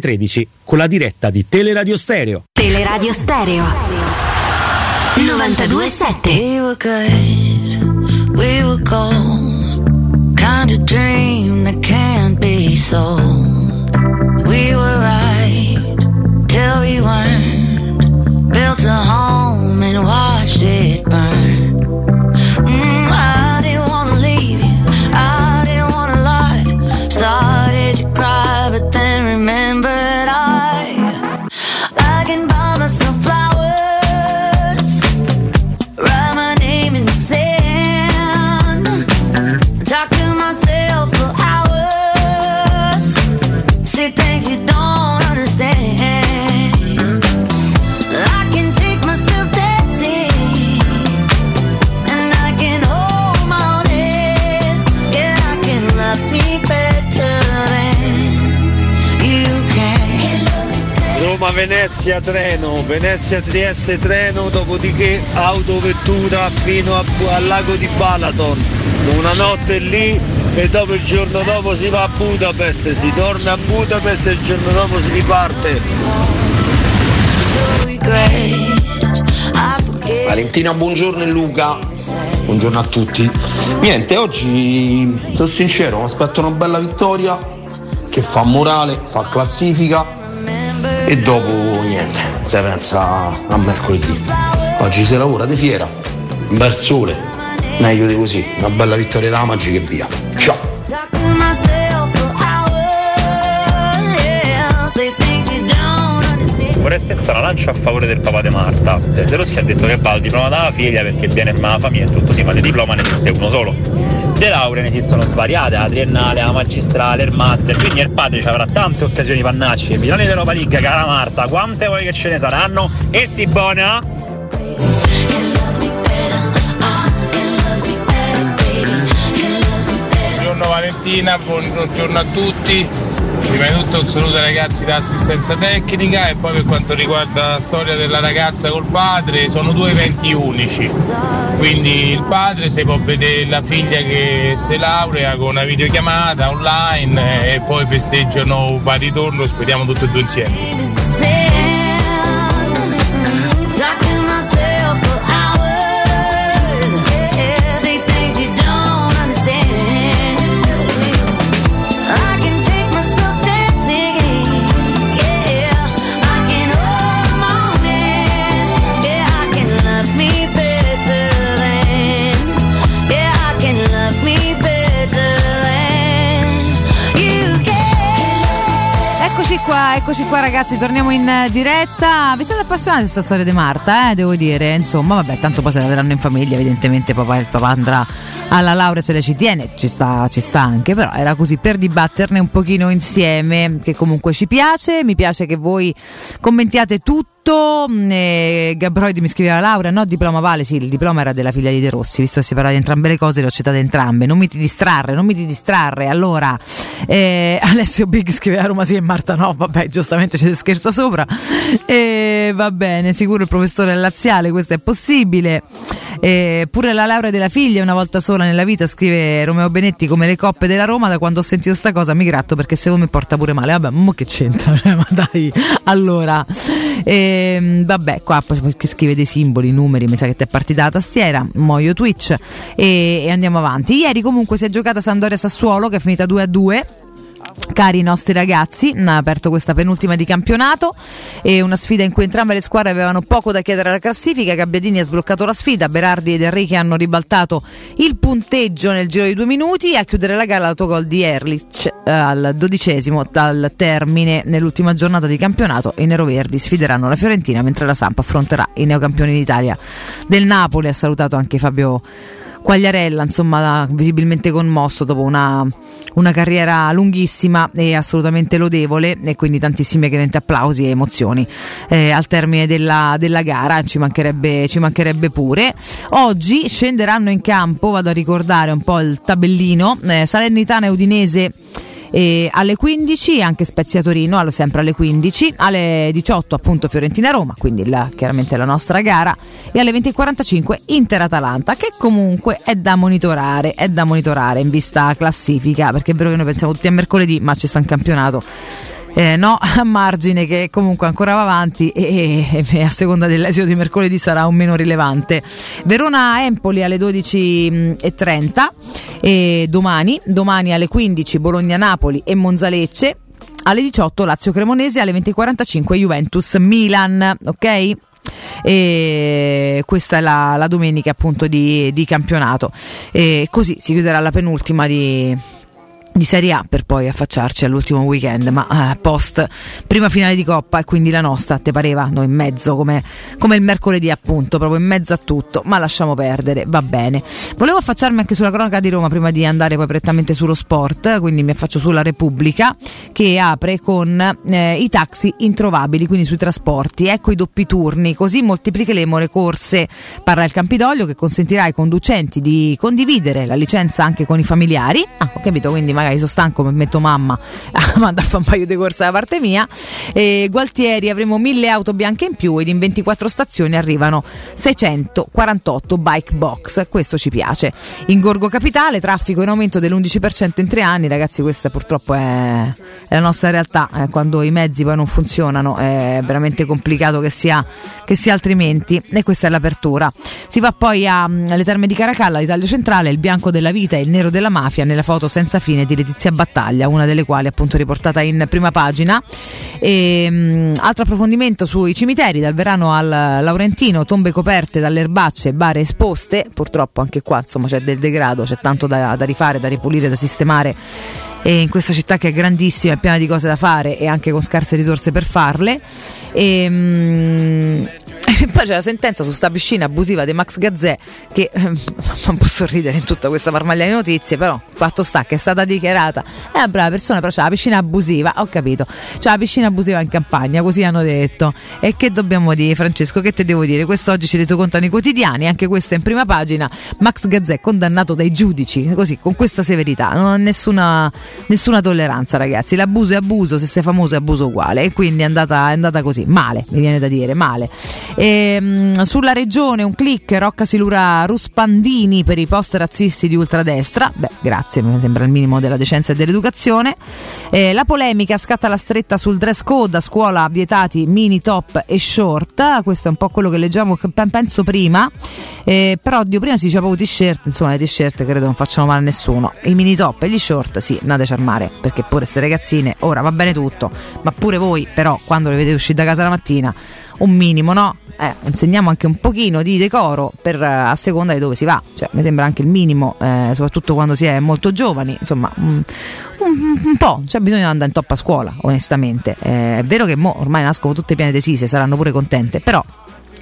13 con la diretta di Teleradio Stereo. Teleradio Stereo 927 We were good, we were gold. Kind of dream that can't be sold. We were right till we weren't. Built a home and watched it burn. Venezia treno, Venezia Trieste treno, dopodiché autovettura fino a- al lago di Balaton. Una notte lì e dopo il giorno dopo si va a Budapest, si torna a Budapest e il giorno dopo si riparte. Valentina, buongiorno e Luca. Buongiorno a tutti. Niente, oggi sono sincero, mi aspetto una bella vittoria che fa morale, fa classifica e dopo niente, si pensa a mercoledì. Oggi si lavora di fiera, un bel sole, meglio di così, una bella vittoria da Magic e via. Ciao! Vorrei spezzare una lancia a favore del papà di Marta. De Rossi ha detto che va al diploma dalla figlia perché viene la famiglia e tutto, sì, ma di diploma ne esiste uno solo. De laurea ne esistono svariate, la triennale, la magistrale, il master, quindi il padre ci avrà tante occasioni pannacci. I piloni dell'Europa League, cara Marta, quante vuoi che ce ne saranno? E si buona? Buongiorno Valentina, buongiorno a tutti. Prima di tutto un saluto ai ragazzi dell'assistenza tecnica e poi per quanto riguarda la storia della ragazza col padre sono due eventi unici. Quindi il padre si può vedere la figlia che si laurea con una videochiamata online e poi festeggiano il ritorno, speriamo tutti e due insieme. Eccoci qua, eccoci qua ragazzi, torniamo in eh, diretta. Vi siete appassionati di questa storia di Marta, eh? devo dire. Insomma, vabbè, tanto poi se la vedranno in famiglia, evidentemente papà, il papà andrà alla laurea se le ci tiene, ci sta, ci sta anche, però era così per dibatterne un pochino insieme, che comunque ci piace, mi piace che voi commentiate tutto. Eh, Gabroidi mi scriveva Laura, no diploma vale, sì, il diploma era della figlia di De Rossi, visto che si parla di entrambe le cose, le ho citate entrambe, non mi ti distrarre, non mi ti distrarre. Allora, eh, *laughs* Alessio Big scriveva Roma sì e Marta no, vabbè, giustamente si scherza sopra. E va bene, sicuro il professore è laziale, questo è possibile. Eh, pure la laurea della figlia una volta sola nella vita, scrive Romeo Benetti, come le coppe della Roma, da quando ho sentito sta cosa mi gratto perché secondo me porta pure male. Vabbè, ma che c'entra? *laughs* Cioè, ma dai, allora, ehm, vabbè, qua perché scrive dei simboli, numeri, mi sa che ti è partita la tastiera, muoio Twitch e, e andiamo avanti. Ieri comunque si è giocata Sandoria Sassuolo che è finita 2 a 2 cari nostri ragazzi, ha aperto questa penultima di campionato e una sfida in cui entrambe le squadre avevano poco da chiedere alla classifica. Gabbiadini ha sbloccato la sfida, Berardi ed Enrique hanno ribaltato il punteggio nel giro di due minuti a chiudere la gara l'autogol di Erlich eh, al dodicesimo dal termine nell'ultima giornata di campionato. I neroverdi sfideranno la Fiorentina mentre la Samp affronterà i neocampioni d'Italia del Napoli. Ha salutato anche Fabio Quagliarella, insomma, visibilmente commosso dopo una, una, carriera lunghissima e assolutamente lodevole e quindi tantissimi chiaramente applausi e emozioni eh, al termine della, della gara, ci mancherebbe, ci mancherebbe, pure. Oggi scenderanno in campo, vado a ricordare un po' il tabellino, eh, Salernitana e Udinese e alle 15 anche Spezia Torino, sempre alle 15, alle 18 appunto Fiorentina Roma, quindi la, chiaramente la nostra gara, e alle 20.45 Inter Atalanta, che comunque è da monitorare, è da monitorare in vista classifica, perché è vero che noi pensiamo tutti a mercoledì, ma c'è sta un campionato. Eh, no, *laughs* a margine che comunque ancora va avanti e, e, e a seconda dell'esito di mercoledì sarà un meno rilevante. Verona-Empoli alle 12.30 e domani, domani alle 15 Bologna-Napoli e Monzalecce, alle 18 Lazio-Cremonese, alle 20.45 Juventus-Milan, ok? E questa è la, la domenica appunto di, di campionato e così si chiuderà la penultima di, di Serie A per poi affacciarci all'ultimo weekend, ma eh, post prima finale di Coppa e quindi la nostra, te pareva? Noi in mezzo come, come, il mercoledì appunto, proprio in mezzo a tutto, ma lasciamo perdere, va bene. Volevo affacciarmi anche sulla cronaca di Roma prima di andare poi prettamente sullo sport, quindi mi affaccio sulla Repubblica che apre con eh, i taxi introvabili, quindi sui trasporti, ecco i doppi turni, così moltiplicheremo le corse, parla il Campidoglio che consentirà ai conducenti di condividere la licenza anche con i familiari, ah ho capito, quindi magari sono stanco, mi metto mamma, *laughs* manda a fare un paio di corse da parte mia. E Gualtieri avremo mille auto bianche in più ed in 24 stazioni arrivano 648 bike box. Questo ci piace. In Gorgo Capitale, traffico in aumento dell'11% in tre anni. Ragazzi, questa purtroppo è, la nostra realtà. Eh, quando i mezzi poi non funzionano è veramente complicato che sia, che sia altrimenti. E questa è l'apertura. Si va poi a, alle terme di Caracalla, l'Italia centrale, il bianco della vita e il nero della mafia nella foto senza fine di Letizia Battaglia, una delle quali appunto riportata in prima pagina. E, mh, altro approfondimento sui cimiteri, dal Verano al Laurentino, tombe coperte dalle erbacce, bare esposte, purtroppo anche qua insomma c'è del degrado, c'è tanto da, da rifare, da ripulire, da sistemare e in questa città che è grandissima, è piena di cose da fare e anche con scarse risorse per farle. E, mm, *laughs* e poi c'è la sentenza su sta piscina abusiva di Max Gazzè che eh, non posso ridere in tutta questa marmaglia di notizie, però fatto sta che è stata dichiarata. È una brava persona, però c'è la piscina abusiva, ho capito, c'è la piscina abusiva in campagna, così hanno detto. E che dobbiamo dire Francesco, che te devo dire? Questo oggi ci contano i quotidiani, anche questa in prima pagina, Max Gazzè condannato dai giudici, così con questa severità, non ha nessuna, nessuna tolleranza ragazzi, l'abuso è abuso, se sei famoso è abuso uguale. E quindi è andata, è andata così, male, mi viene da dire, male. E, mh, sulla regione un click, Rocca Silura Ruspandini per i post razzisti di ultradestra, beh grazie, mi sembra il minimo della decenza e dell'educazione. Eh, la polemica scatta la stretta sul dress code a scuola vietati mini top e short, questo è un po' quello che leggiamo penso prima, eh, però oddio prima si diceva proprio t-shirt, insomma le t-shirt credo non facciano male a nessuno, i mini top e gli short sì, andateci al mare, perché pure queste ragazzine, ora va bene tutto, ma pure voi però quando le vedete uscire da casa la mattina, un minimo no? Eh, insegniamo anche un pochino di decoro per, a seconda di dove si va, cioè, mi sembra anche il minimo, eh, soprattutto quando si è molto giovani, insomma un, un, un po', c'è bisogno di andare in top a scuola, onestamente. Eh, è vero che mo ormai nascono tutte piene desise, saranno pure contente, però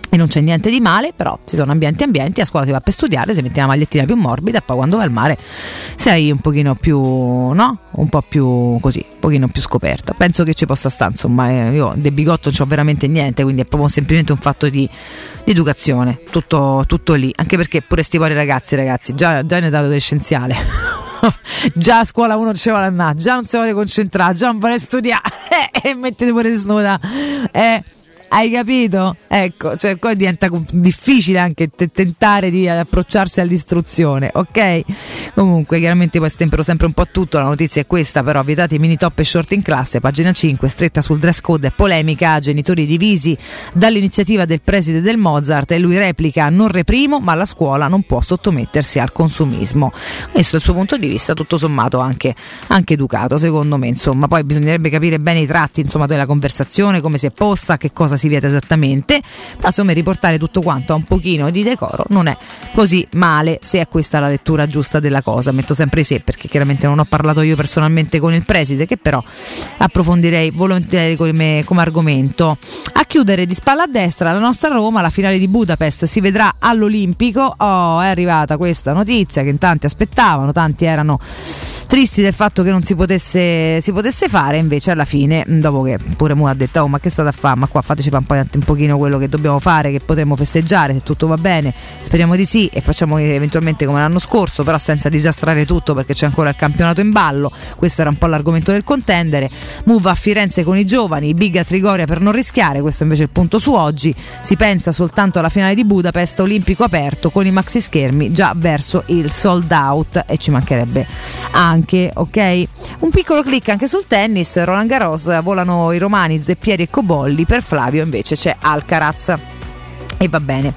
e non c'è niente di male, però ci sono ambienti ambienti, a scuola si va per studiare, si mette la magliettina più morbida poi quando vai al mare sei un pochino più, no? Un po' più così, un pochino più scoperta. Penso che ci possa stare, insomma, eh, io del bigotto non ho veramente niente, quindi è proprio semplicemente un fatto di, di educazione, tutto, tutto, lì, anche perché pure sti pari ragazzi, ragazzi, già, già in età adolescenziale. *laughs* già a scuola uno ci vuole andare, già non si vuole concentrare, già non vuole studiare *laughs* e mettete pure snuda. Eh, hai capito? Ecco, cioè poi diventa difficile anche t- tentare di approcciarsi all'istruzione, ok? Comunque, chiaramente poi stempero sempre un po' tutto, la notizia è questa, però vietati i mini top e short in classe, pagina 5, stretta sul dress code, polemica, genitori divisi dall'iniziativa del preside del Mozart e lui replica non reprimo, ma la scuola non può sottomettersi al consumismo. Questo è il suo punto di vista, tutto sommato anche, anche educato, secondo me, insomma, poi bisognerebbe capire bene i tratti, insomma, della conversazione, come si è posta, che cosa si vieta esattamente, ma insomma riportare tutto quanto a un pochino di decoro non è così male se è questa la lettura giusta della cosa, metto sempre se perché chiaramente non ho parlato io personalmente con il preside che però approfondirei volentieri come, come argomento. A chiudere di spalla a destra la nostra Roma, la finale di Budapest si vedrà all'Olimpico, oh è arrivata questa notizia che in tanti aspettavano, tanti erano tristi del fatto che non si potesse, si potesse fare, invece alla fine, dopo che pure Mu ha detto oh ma che state a fare, ma qua fateci fare un, po', un pochino quello che dobbiamo fare, che potremo festeggiare se tutto va bene, speriamo di sì e facciamo eventualmente come l'anno scorso, però senza disastrare tutto perché c'è ancora il campionato in ballo, questo era un po' l'argomento del contendere, Mu va a Firenze con i giovani, Big a Trigoria per non rischiare, questo invece è il punto su oggi, si pensa soltanto alla finale di Budapest, olimpico aperto con i maxi schermi già verso il sold out e ci mancherebbe anche, ok? Un piccolo clic anche sul tennis, Roland Garros, volano i romani Zeppieri e Cobolli, per Flavio invece c'è Alcaraz. E va bene,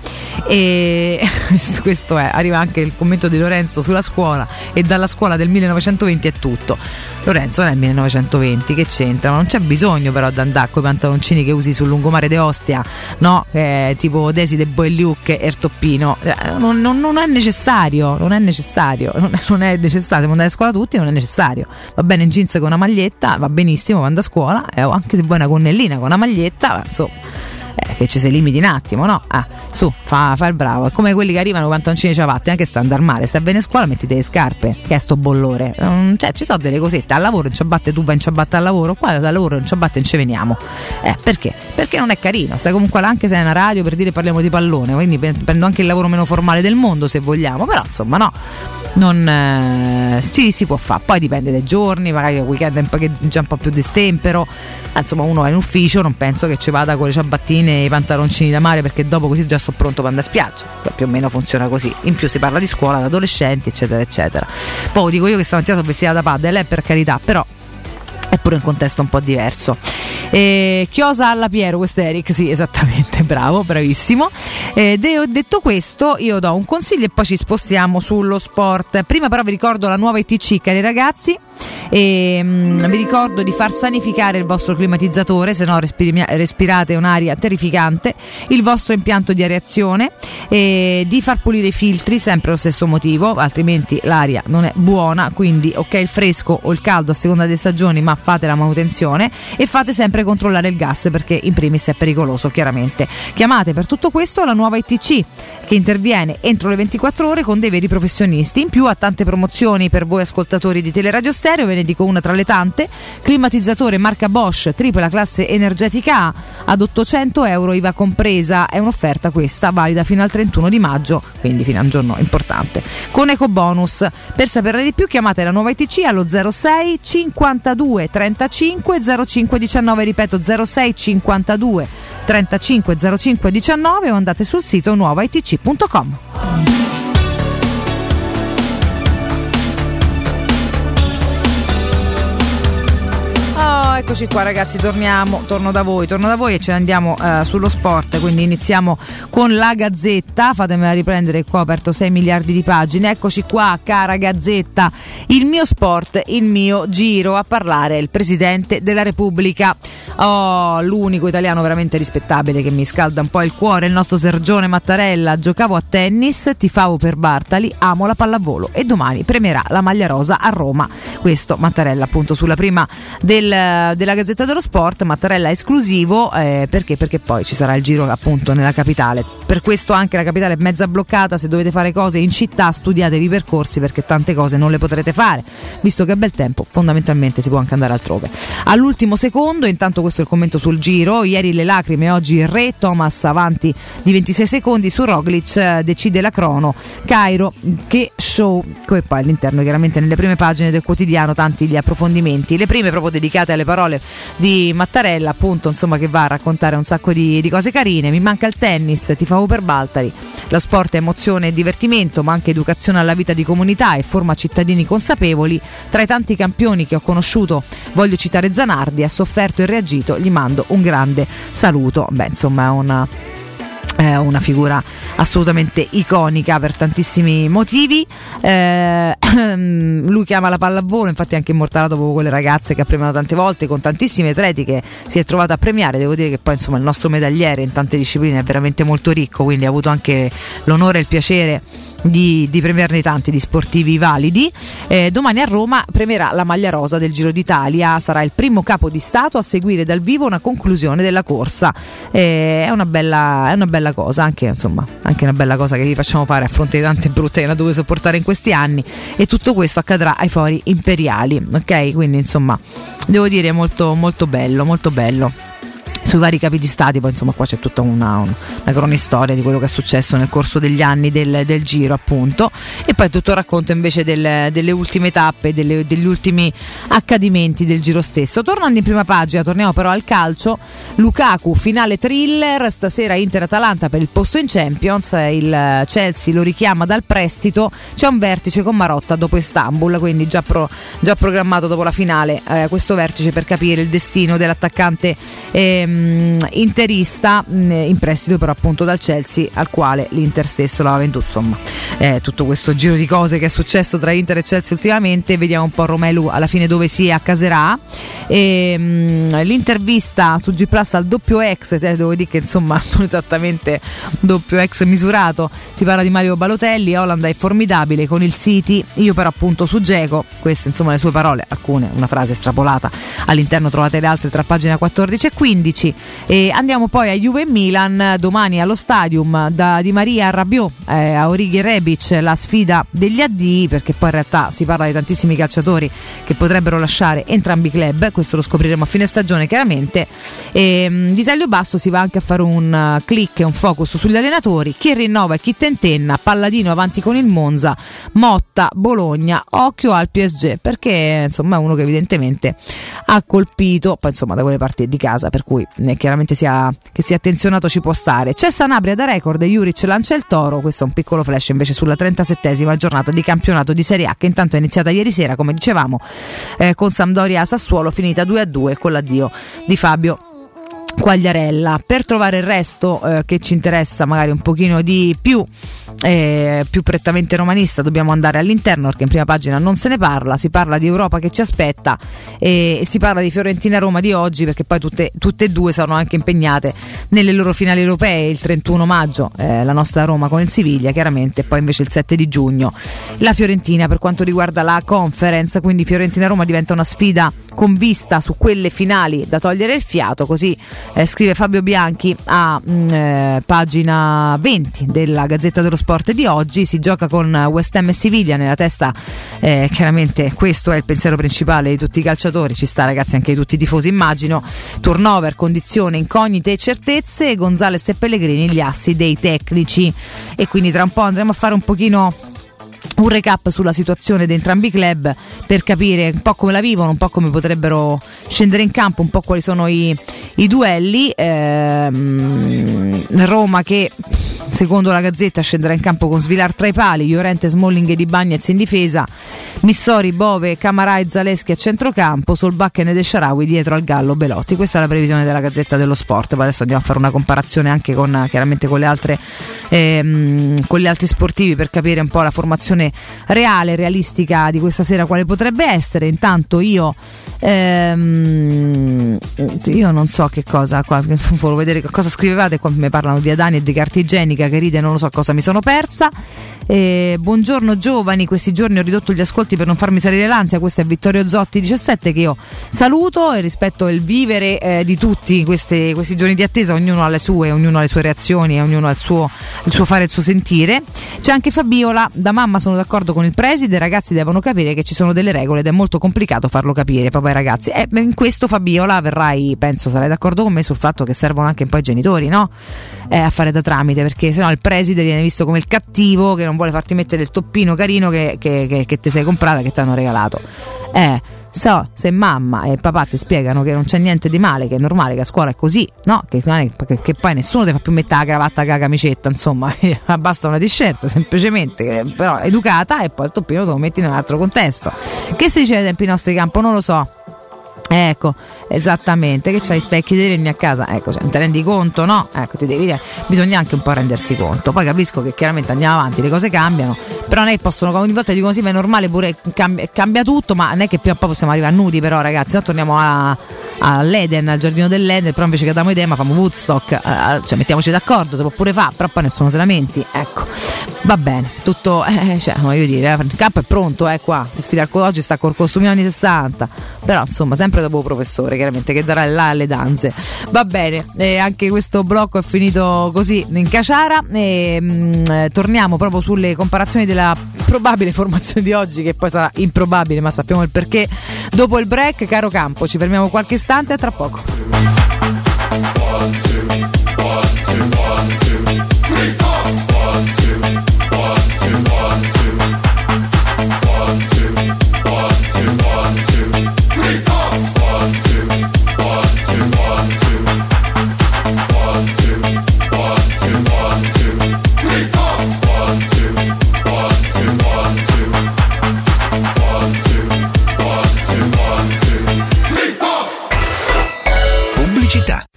e *laughs* questo è, arriva anche il commento di Lorenzo sulla scuola e dalla scuola del 1920 è tutto. Lorenzo il 1920, che c'entra? Ma non c'è bisogno però di andare con i pantaloncini che usi sul lungomare de Ostia, no? Eh, tipo Desi de Boelliuc e Ertoppino. Eh, non, non, non, è necessario, non è necessario, non è, non è necessario, devono andare a scuola tutti, non è necessario. Va bene in jeans con una maglietta, va benissimo quando a scuola, eh, anche se vuoi una gonnellina con una maglietta, insomma eh, che ci si limiti un attimo, no? Ah, su, fa, fa il bravo. È come quelli che arrivano con pantaloncini e ciabatte, anche sta andare male. Stai bene a scuola, mettiti le scarpe, che è sto bollore. Um, cioè, ci sono delle cosette. Al lavoro in ciabatte, tu vai in ciabatte al lavoro, qua al lavoro in ciabatte non ci veniamo. Eh, perché? Perché non è carino. Stai comunque là, anche se è una radio per dire parliamo di pallone, quindi prendo anche il lavoro meno formale del mondo se vogliamo, però insomma, no non eh, sì, si può fare. Poi dipende dai giorni, magari il weekend è un po', già un po' più distempero. Insomma, uno va in ufficio, non penso che ci vada con le ciabattine e i pantaloncini da mare perché dopo così già sto pronto per andare a spiaggia. Più o meno funziona così. In più si parla di scuola, di adolescenti, eccetera, eccetera. Poi dico io che stamattina sono vestita da padel, è per carità, però è pure un contesto un po' diverso. Eh, chiosa alla Piero, questo è Eric, sì, esattamente, bravo, bravissimo. Eh, de- detto questo, io do un consiglio e poi ci spostiamo sullo sport. Prima però vi ricordo la nuova ITC, cari ragazzi. E, mm, vi ricordo di far sanificare il vostro climatizzatore, se no respiri- respirate un'aria terrificante, il vostro impianto di areazione, e di far pulire i filtri, sempre lo stesso motivo, altrimenti l'aria non è buona, quindi ok il fresco o il caldo a seconda delle stagioni, ma fate la manutenzione e fate sempre controllare il gas perché in primis è pericoloso chiaramente. Chiamate per tutto questo la nuova ITC che interviene entro le 24 ore con dei veri professionisti. In più ha tante promozioni per voi ascoltatori di Teleradio Stereo, ve ne dico una tra le tante. Climatizzatore marca Bosch, tripla classe energetica A ad 800 euro IVA compresa. È un'offerta questa valida fino al 31 di maggio, quindi fino a un giorno importante. Con eco bonus. Per saperne di più chiamate la nuova ITC allo 06 52 35 05 19, ripeto 06 52 35 05 19 o andate sul sito nuovaitc.com. Oh, eccoci qua ragazzi, torniamo, torno da voi, torno da voi e ce ne andiamo eh, sullo sport, quindi iniziamo con la Gazzetta, fatemela riprendere qua, ho aperto 6 miliardi di pagine, eccoci qua cara Gazzetta, il mio sport, il mio giro a parlare il Presidente della Repubblica, oh, l'unico italiano veramente rispettabile che mi scalda un po' il cuore, il nostro Sergione Mattarella, giocavo a tennis, tifavo per Bartali, amo la pallavolo e domani premierà la maglia rosa a Roma, questo Mattarella appunto sulla prima del della Gazzetta dello Sport, Mattarella esclusivo, eh, perché? Perché poi ci sarà il giro appunto nella capitale. Per questo anche la capitale è mezza bloccata, se dovete fare cose in città studiatevi i percorsi perché tante cose non le potrete fare, visto che è bel tempo, fondamentalmente si può anche andare altrove. All'ultimo secondo, intanto questo è il commento sul giro, ieri le lacrime, oggi il re, Thomas avanti di 26 secondi su Roglic, eh, decide la crono, Cairo, che show, come poi all'interno chiaramente nelle prime pagine del quotidiano tanti gli approfondimenti, le prime proprio dedicate alle parole di Mattarella, appunto, insomma, che va a raccontare un sacco di, di cose carine. Mi manca il tennis, ti favo per Baltari. Lo sport è emozione e divertimento, ma anche educazione alla vita di comunità e forma cittadini consapevoli. Tra i tanti campioni che ho conosciuto, voglio citare Zanardi, ha sofferto e reagito, gli mando un grande saluto. Beh, insomma, è una è una figura assolutamente iconica per tantissimi motivi. Eh, *clears throat* lui chiama la pallavolo, infatti è anche immortalato proprio quelle ragazze che ha premiato tante volte, con tantissime atleti che si è trovato a premiare. Devo dire che poi insomma il nostro medagliere in tante discipline è veramente molto ricco, quindi ha avuto anche l'onore e il piacere di, di premiarne tanti di sportivi validi. Eh, domani a Roma premierà la maglia rosa del Giro d'Italia, sarà il primo capo di Stato a seguire dal vivo una conclusione della corsa. Eh, è, una bella, è, una bella, cosa, anche, insomma, anche una bella cosa che vi facciamo fare a fronte di tante brutte che hanno dovuto sopportare in questi anni e tutto questo accadrà ai fori imperiali, ok? Quindi insomma devo dire molto molto bello, molto bello sui vari capi di stati, poi insomma qua c'è tutta una, una, cronistoria di quello che è successo nel corso degli anni del, del giro appunto e poi tutto il racconto invece del, delle ultime tappe, delle, degli ultimi accadimenti del giro stesso. Tornando in prima pagina, torniamo però al calcio, Lukaku finale thriller, stasera Inter-Atalanta per il posto in Champions, il Chelsea lo richiama dal prestito, c'è un vertice con Marotta dopo Istanbul, quindi già, pro, già programmato dopo la finale eh, questo vertice per capire il destino dell'attaccante. Ehm, interista mh, in prestito però appunto dal Chelsea al quale l'Inter stesso l'aveva venduto. Insomma eh, tutto questo giro di cose che è successo tra Inter e Chelsea ultimamente. Vediamo un po' Romelu alla fine dove si accaserà. E, mh, l'intervista su G Plus al doppio ex eh, devo dire che insomma *laughs* non esattamente doppio ex misurato. Si parla di Mario Balotelli Holland è formidabile con il City. Io però appunto su Geco queste insomma le sue parole alcune una frase estrapolata all'interno trovate le altre tra pagina 14 e 15 e andiamo poi a Juve e Milan domani allo stadium da Di Maria a Rabiot eh, a Orighi Rebic la sfida degli addii perché poi in realtà si parla di tantissimi calciatori che potrebbero lasciare entrambi i club questo lo scopriremo a fine stagione chiaramente. E, mh, di taglio basso si va anche a fare un uh, click e un focus sugli allenatori. Chi rinnova e chi tentenna? Palladino avanti con il Monza Motta Bologna occhio al PSG perché insomma è uno che evidentemente ha colpito poi insomma da quelle parti di casa per cui eh, chiaramente sia, che sia attenzionato ci può stare. C'è Sanabria da record, Juric lancia il toro, questo è un piccolo flash invece sulla 37esima giornata di campionato di Serie A che intanto è iniziata ieri sera, come dicevamo, eh, con Sampdoria a Sassuolo, finita 2-2 con l'addio di Fabio Quagliarella. Per trovare il resto eh, che ci interessa magari un pochino di più eh, più prettamente romanista dobbiamo andare all'interno perché in prima pagina non se ne parla, si parla di Europa che ci aspetta e si parla di Fiorentina-Roma di oggi perché poi tutte, tutte e due sono anche impegnate nelle loro finali europee il 31 maggio eh, la nostra Roma con il Siviglia chiaramente e poi invece il 7 di giugno la Fiorentina per quanto riguarda la conference quindi Fiorentina-Roma diventa una sfida con vista su quelle finali da togliere il fiato così eh, scrive Fabio Bianchi a mh, eh, pagina 20 della Gazzetta dello Sport di oggi. Si gioca con West Ham e Siviglia nella testa eh, chiaramente questo è il pensiero principale di tutti i calciatori. Ci sta ragazzi anche di tutti i tifosi immagino. Turnover, condizione, incognite e certezze. Gonzales e Pellegrini gli assi dei tecnici. E quindi tra un po' andremo a fare un pochino un recap sulla situazione di entrambi i club per capire un po' come la vivono, un po' come potrebbero scendere in campo, un po' quali sono i, i duelli. Ehm, Roma che secondo la Gazzetta scenderà in campo con Svilar tra i pali, Llorente, Smalling e Di Bagnez in difesa, Missori, Bove, Camarà e Zaleschi a centrocampo, Solbakken e De Sharawi dietro al Gallo Belotti. Questa è la previsione della Gazzetta dello Sport. Poi adesso andiamo a fare una comparazione anche con chiaramente con le altre ehm, con gli altri sportivi per capire un po' la formazione reale, realistica di questa sera quale potrebbe essere. Intanto io ehm, io non so che cosa qua *laughs* volevo vedere cosa scrivevate qua mi parlano di Adani e di carta igienica che ride non lo so cosa mi sono persa. Eh, buongiorno giovani questi giorni ho ridotto gli ascolti per non farmi salire l'ansia. Questo è Vittorio Zotti 17 che io saluto e rispetto il vivere eh, di tutti queste, questi giorni di attesa ognuno ha le sue ognuno ha le sue reazioni ognuno ha il suo, il suo fare il suo sentire. C'è anche Fabiola da mamma sono d'accordo con il preside i ragazzi devono capire che ci sono delle regole ed è molto complicato farlo capire proprio ai ragazzi. E in questo Fabiola verrai penso sarai d'accordo con me sul fatto che servono anche un po' i genitori no? Eh, a fare da tramite perché sennò il preside viene visto come il cattivo che non vuole farti mettere il toppino carino che, che, che, che ti sei comprata che ti hanno regalato eh So, se mamma e papà ti spiegano che non c'è niente di male, che è normale, che a scuola è così, no? Che, che, che poi nessuno ti fa più mettere la cravatta con la camicetta, insomma, *laughs* basta una t-shirt semplicemente, però educata e poi il toppino te lo metti in un altro contesto. Che si dice ai tempi nostri campo? Non lo so. Ecco, esattamente, che c'hai specchi dei legni a casa, ecco, cioè, te rendi conto, no? Ecco, ti devi dire, bisogna anche un po' rendersi conto. Poi capisco che chiaramente andiamo avanti, le cose cambiano, però non è che possono, ogni volta dicono sì, ma è normale pure cambia, cambia tutto, ma non è che prima o poi possiamo arrivare nudi, però ragazzi, no, torniamo a, all'Eden, al giardino dell'Eden, però invece che diamo idea, ma famo Woodstock, eh, cioè mettiamoci d'accordo, si può pure fare, però poi nessuno se lamenti, ecco. Va bene, tutto, *laughs* eh, cioè, voglio dire, il campo è pronto, eh, qua, si sfida oggi sta col costume anni 60, però insomma, sempre dopo professore, chiaramente, che darà là alle danze. Va bene, eh, anche questo blocco è finito così in caciara e mh, torniamo proprio sulle comparazioni della probabile *laughs* formazione di oggi, che poi sarà improbabile, ma sappiamo il perché. Dopo il break, caro campo, ci fermiamo qualche istante e tra poco.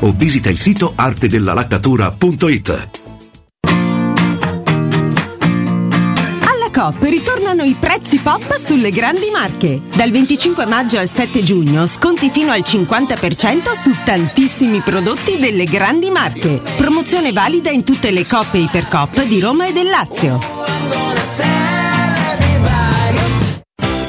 o visita il sito artedellalaccatura.it. Alla Coop ritornano i prezzi pop sulle grandi marche. Dal 25 maggio al 7 giugno sconti fino al 50% su tantissimi prodotti delle grandi marche. Promozione valida in tutte le Coop e Ipercoop di Roma e del Lazio.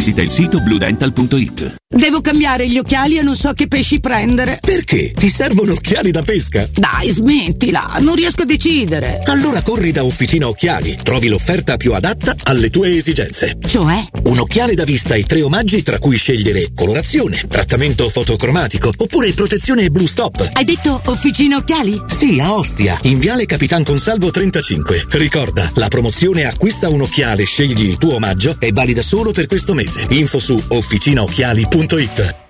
visita il sito bluedental.it. Devo cambiare gli occhiali e non so che pesci prendere. Perché? Ti servono occhiali da pesca? Dai, smettila, non riesco a decidere. Allora corri da Officina Occhiali. Trovi l'offerta più adatta alle tue esigenze. Cioè? Un occhiale da vista e tre omaggi tra cui scegliere colorazione, trattamento fotocromatico oppure protezione Blue Stop. Hai detto Officina Occhiali? Sì, a Ostia, in Viale Capitan Consalvo 35. Ricorda, la promozione acquista un occhiale, scegli il tuo omaggio è valida solo per questo mese. Info su Punto ICTA.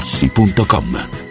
artigianamaterassi.com.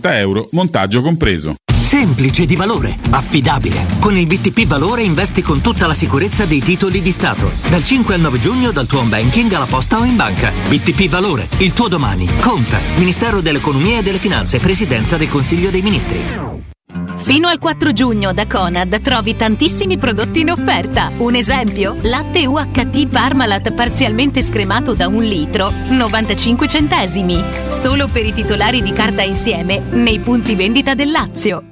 euro, montaggio compreso. Semplice di valore, affidabile. Con il BTP Valore investi con tutta la sicurezza dei titoli di Stato. Dal 5 al 9 giugno dal tuo banking alla posta o in banca. BTP Valore, il tuo domani. Conta. Ministero dell'Economia e delle Finanze, Presidenza del Consiglio dei Ministri. Fino al 4 giugno da Conad trovi tantissimi prodotti in offerta. Un esempio? Latte UHT Parmalat parzialmente scremato da un litro, 95 centesimi. Solo per i titolari di carta insieme nei punti vendita del Lazio.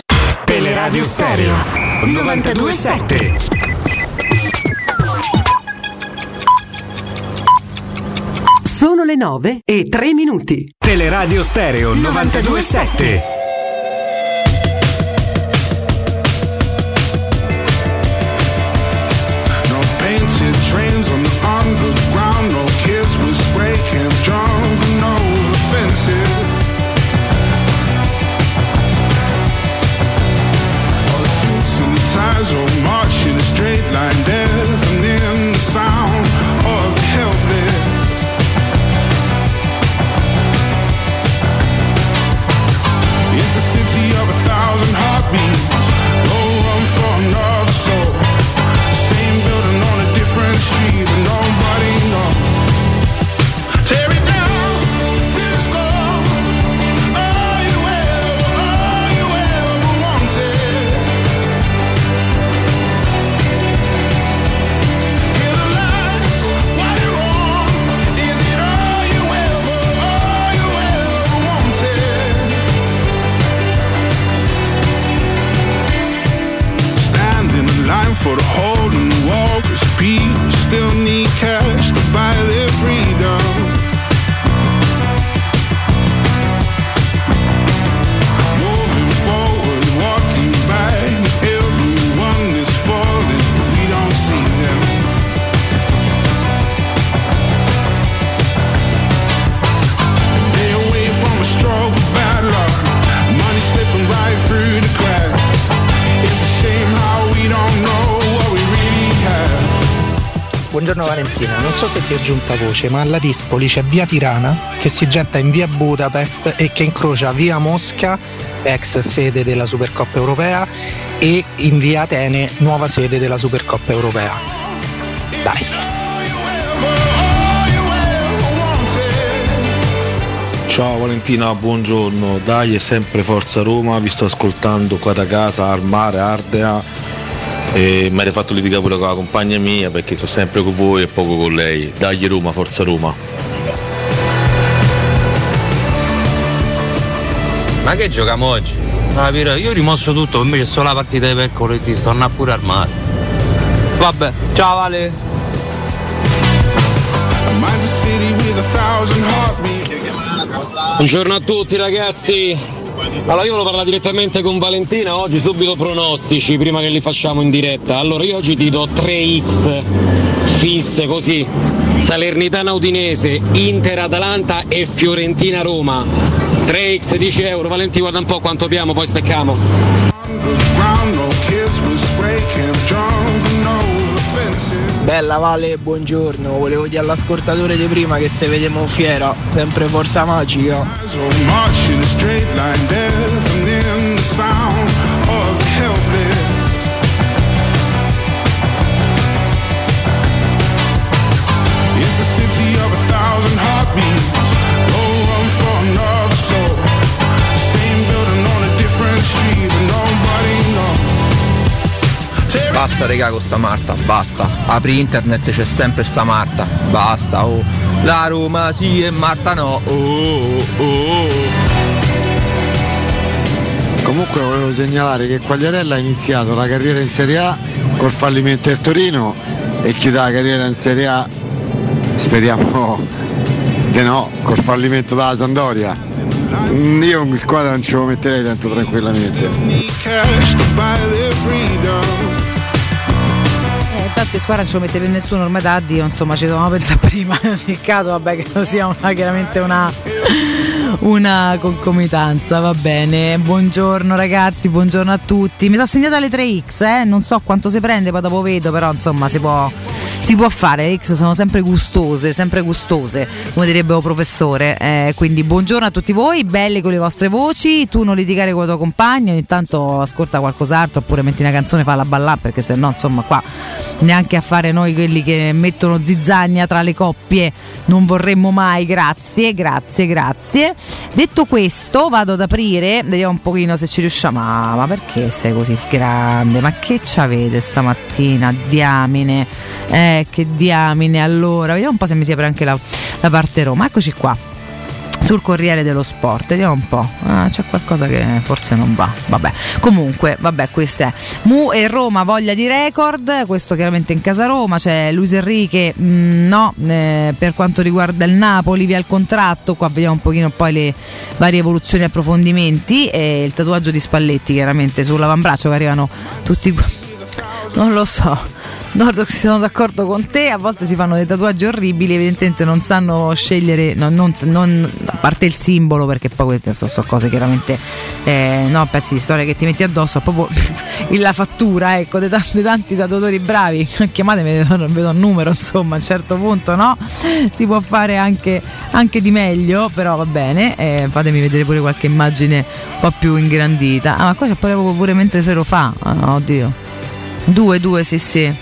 Teleradio Stereo 927 Sono le 9 e 3 minuti. Teleradio Stereo 927 all march in a straight line, deafening for the whole new people still need cash to buy this. Buongiorno Valentina. Non so se ti è giunta voce, ma alla Dispoli c'è via Tirana che si getta in via Budapest e che incrocia via Mosca, ex sede della Supercoppa europea, e in via Atene, nuova sede della Supercoppa europea. Dai. Ciao Valentina, buongiorno. Dai, è sempre Forza Roma, vi sto ascoltando qua da casa al mare, Ardea. E mi avete fatto litigare pure con la compagna mia perché sono sempre con voi e poco con lei. Dai Roma, Forza Roma. Ma che giochiamo oggi? Ah, io ho rimosso tutto, invece solo la partita di mercoledì, sto andando pure al mare. Vabbè, ciao Vale. Buongiorno a tutti ragazzi. Allora io volevo parlare direttamente con Valentina, oggi subito pronostici prima che li facciamo in diretta. Allora io oggi ti do 3x fisse così. Salernitana Udinese, Inter Atalanta e Fiorentina Roma. 3x 10 euro, Valentino guarda un po' quanto abbiamo, poi stacchiamo. Bella Vale, buongiorno. Volevo dire all'ascoltatore di prima che se vediamo fiera, sempre forza magica. Basta regà con sta Marta, basta. Apri internet c'è sempre sta Marta. Basta, oh. La Roma sì e Marta no. Oh, oh, oh. Comunque volevo segnalare che Quagliarella ha iniziato la carriera in Serie A col fallimento del Torino e chiude la carriera in Serie A, speriamo di no, col fallimento della Sandoria. Mm, Io in squadra non ce lo metterei tanto tranquillamente. Cash to buy their freedom. Intanto in squadra non ce lo mette nessuno ormai da Dio, insomma ci dovevamo *laughs* pensare prima, *laughs* ogni caso vabbè che non sia una, chiaramente una, una concomitanza, va bene. Buongiorno ragazzi, buongiorno a tutti. Mi sono segnata le 3X, eh? non so quanto si prende, poi dopo vedo, però insomma si può, si può fare, le X sono sempre gustose, sempre gustose, come direbbe un professore. Eh, quindi buongiorno a tutti voi, belli con le vostre voci, tu non litigare con la tua compagna, ogni tanto ascolta qualcos'altro oppure metti una canzone e falla ballare perché se no insomma qua neanche a fare noi quelli che mettono zizzagna tra le coppie non vorremmo mai, grazie, grazie, grazie. Detto questo vado ad aprire, vediamo un pochino se ci riusciamo, ma, ma perché sei così grande? Ma che c'avete stamattina? Diamine, eh che diamine allora, vediamo un po' se mi si apre anche la, la parte Roma, eccoci qua sul Corriere dello Sport. Vediamo un po'. Ah, c'è qualcosa che forse non va. Vabbè. Comunque, vabbè, questo è. Mu e Roma voglia di record. Questo chiaramente in casa Roma. C'è Luis Enrique. mh, no, eh, per quanto riguarda il Napoli, via il contratto. Qua vediamo un pochino poi le varie evoluzioni e approfondimenti. E il tatuaggio di Spalletti, chiaramente sull'avambraccio che arrivano tutti. Non lo so. No, so- sono d'accordo con te, a volte si fanno dei tatuaggi orribili, evidentemente non sanno scegliere, no, non, non- a parte il simbolo, perché poi queste sono, sono cose chiaramente, eh, no, pezzi di storia che ti metti addosso, proprio *laughs* la fattura, ecco, dei tanti, tanti tatuatori bravi, *laughs* chiamatemi, vedo, un numero, insomma, a un certo punto, no? Si può fare anche, anche di meglio, però va bene, eh, fatemi vedere pure qualche immagine un po' più ingrandita. Ah, ma qua c'è pure, pure mentre se lo fa, Ah, oddio. Due, due, sì, sì.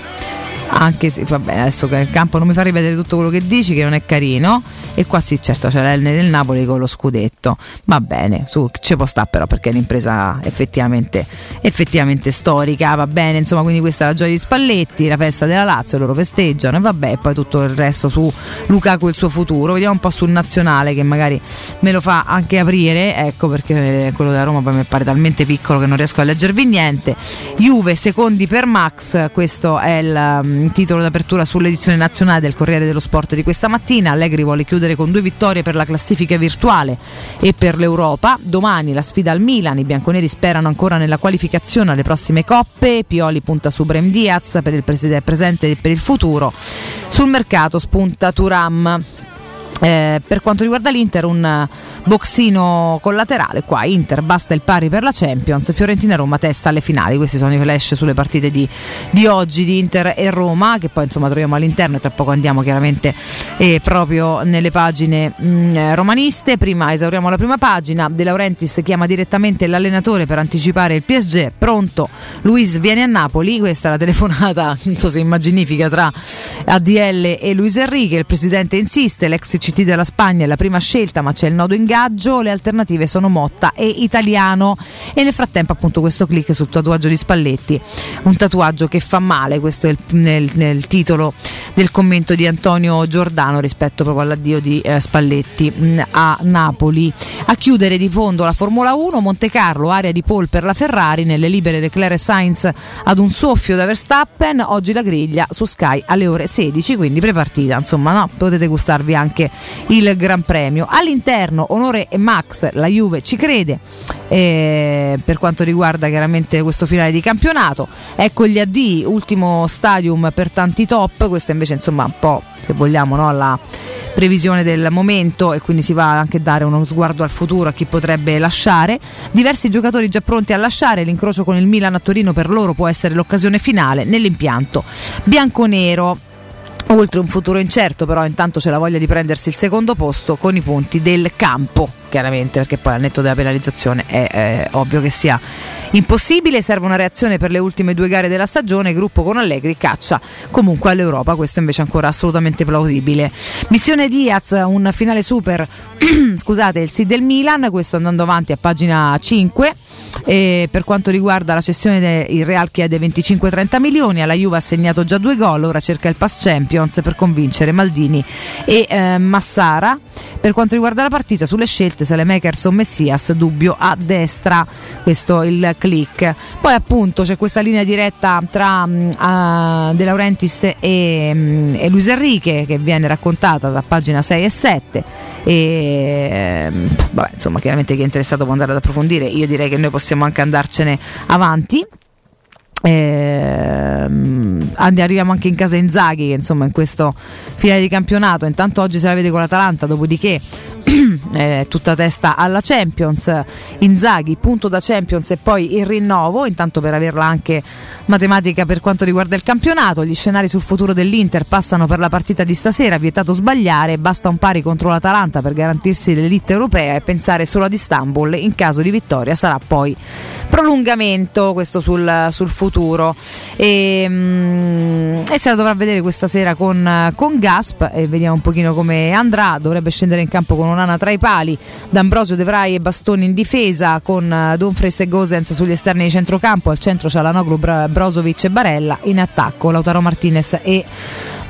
Anche se, vabbè, adesso che il campo non mi fa ripetere tutto quello che dici, che non è carino. E qua sì, certo, c'è l'Elne del Napoli con lo scudetto. Va bene, su, ci può stare però perché è un'impresa effettivamente, effettivamente storica. Va bene, insomma, quindi questa è la gioia di Spalletti, la festa della Lazio, loro festeggiano e vabbè, e poi tutto il resto su Lukaku e il suo futuro. Vediamo un po' sul nazionale che magari me lo fa anche aprire, ecco perché quello della Roma poi mi pare talmente piccolo che non riesco a leggervi niente. Juve secondi per Max, questo è il um, titolo d'apertura sull'edizione nazionale del Corriere dello Sport di questa mattina. Allegri vuole chiudere con due vittorie per la classifica virtuale e per l'Europa. Domani la sfida al Milan, i bianconeri sperano ancora nella qualificazione alle prossime coppe. Pioli punta su Brem Diaz per il presente e per il futuro. Sul mercato spunta Turam. Eh, per quanto riguarda l'Inter, un, boxino collaterale. Qua Inter basta il pari per la Champions, Fiorentina e Roma testa alle finali. Questi sono i flash sulle partite di, di oggi di Inter e Roma, che poi insomma troviamo all'interno e tra poco andiamo chiaramente eh, proprio nelle pagine mh, romaniste. Prima esauriamo la prima pagina. De Laurentiis chiama direttamente l'allenatore per anticipare il PSG. Pronto, Luis viene a Napoli. Questa è la telefonata, *laughs* non so se immaginifica, tra ADL e Luis Enrique. Il presidente insiste, l'ex CT della Spagna è la prima scelta, ma c'è il nodo ingaggio. Le alternative sono Motta e Italiano. E nel frattempo, appunto, questo click sul tatuaggio di Spalletti. Un tatuaggio che fa male, questo è il, nel, nel titolo del commento di Antonio Giordano rispetto proprio all'addio di eh, Spalletti mh, a Napoli. A chiudere di fondo la Formula 1, Monte Carlo, area di pole per la Ferrari, nelle libere Leclerc e Sainz ad un soffio da Verstappen, oggi la griglia su Sky alle ore 16, quindi prepartita, insomma no, potete gustarvi anche il Gran Premio. All'interno Onore e Max, la Juve ci crede eh, per quanto riguarda chiaramente questo finale di campionato. Ecco gli addii, ultimo stadium per tanti top, questa invece insomma un po' se vogliamo no, la previsione del momento e quindi si va anche a dare uno sguardo al futuro a chi potrebbe lasciare. Diversi giocatori già pronti a lasciare, l'incrocio con il Milan a Torino per loro può essere l'occasione finale nell'impianto bianconero. Oltre un futuro incerto, però intanto c'è la voglia di prendersi il secondo posto con i punti del campo, chiaramente, perché poi al netto della penalizzazione è, è ovvio che sia impossibile. Serve una reazione per le ultime due gare della stagione. Gruppo con Allegri caccia comunque all'Europa. Questo invece è ancora assolutamente plausibile. Missione Diaz, un finale super. *clears throat* Scusate, il sì del Milan. Questo andando avanti a pagina 5. E per quanto riguarda la cessione del Real chiede 25-30 milioni, alla Juve ha segnato già due gol, ora cerca il pass Champions per convincere Maldini e eh, Massara. Per quanto riguarda la partita, sulle scelte Salemakers o Messias, dubbio a destra, questo il click. Poi appunto c'è questa linea diretta tra uh, De Laurentiis e, um, e Luis Enrique che viene raccontata da pagina 6 e 7 e vabbè, insomma chiaramente chi è interessato può andare ad approfondire. Io direi che noi possiamo anche andarcene avanti Ehm, arriviamo anche in casa Inzaghi che insomma in questo finale di campionato. Intanto oggi se la vede con l'Atalanta dopodiché *clears throat* eh, tutta testa alla Champions. Inzaghi punto da Champions e poi il rinnovo intanto per averla anche matematica per quanto riguarda il campionato. Gli scenari sul futuro dell'Inter passano per la partita di stasera vietato sbagliare basta un pari contro l'Atalanta per garantirsi l'elite europea e pensare solo ad Istanbul in caso di vittoria sarà poi prolungamento. Questo sul, sul futuro e, mm, e, se la dovrà vedere questa sera con, con Gasp e vediamo un pochino come andrà. Dovrebbe scendere in campo con Onana tra i pali D'Ambrosio, De Vrij e Bastoni in difesa con Donfres e Gosens sugli esterni di centrocampo. Al centro Cialanoglu, Brozovic e Barella. In attacco Lautaro Martinez e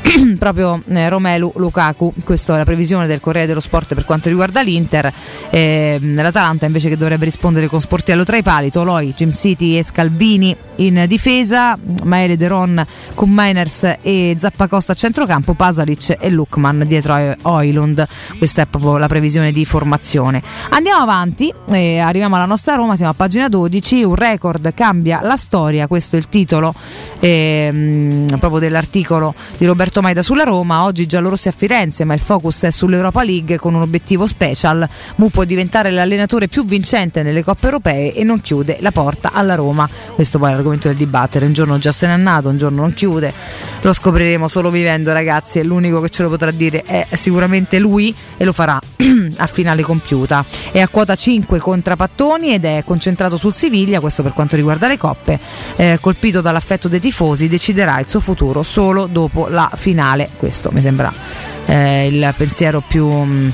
*clears throat* proprio eh, Romelu Lukaku. Questa è la previsione del Corriere dello Sport per quanto riguarda l'Inter. Eh, L'Atalanta invece che dovrebbe rispondere con Sportiello tra i pali, Toloi, Jim City e Scalvini in difesa, Maele Deron con Miners e Zappacosta a centrocampo, Pasalic e Lukman dietro Oilund. Questa è proprio la previsione di formazione. Andiamo avanti, eh, arriviamo alla nostra Roma, siamo a pagina 12, un record cambia la storia, questo è il titolo ehm, proprio dell'articolo di Roberto Roberto Maida sulla Roma, oggi giallorossi a Firenze, ma il focus è sull'Europa League con un obiettivo special. Mu può diventare l'allenatore più vincente nelle coppe europee e non chiude la porta alla Roma. Questo poi è l'argomento del dibattere, un giorno già se n'è andato, un giorno non chiude. Lo scopriremo solo vivendo, ragazzi, e l'unico che ce lo potrà dire è sicuramente lui e lo farà *clears throat* a finale compiuta. È a quota 5 contra Pattoni ed è concentrato sul Siviglia, questo per quanto riguarda le coppe. Eh, colpito dall'affetto dei tifosi, deciderà il suo futuro solo dopo la finale. Questo mi sembra eh, il pensiero più. Mh,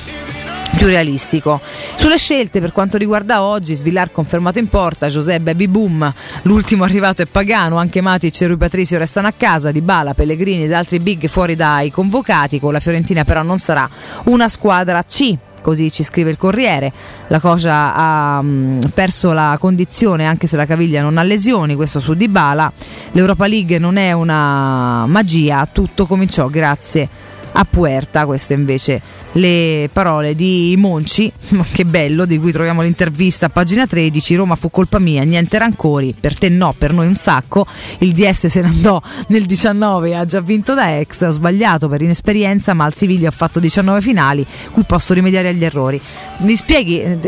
più realistico. Sulle scelte per quanto riguarda oggi, Svillar confermato in porta, José Baby Boom, l'ultimo arrivato è Pagano, anche Matic e Rui Patrizio restano a casa, Di Bala, Pellegrini ed altri big fuori dai convocati, con la Fiorentina però non sarà una squadra C così ci scrive il Corriere. La Cosa ha mh, perso la condizione anche se la caviglia non ha lesioni, questo su Dybala. L'Europa League non è una magia, tutto cominciò grazie a Puerta, questo invece le parole di Monci, *laughs* che bello, di cui troviamo l'intervista a pagina 13, Roma fu colpa mia, niente rancori, per te no, per noi un sacco, il DS se ne andò nel 19 e ha già vinto da ex, ho sbagliato per inesperienza, ma al Siviglia ho fatto 19 finali, qui posso rimediare agli errori. Mi spieghi, eh,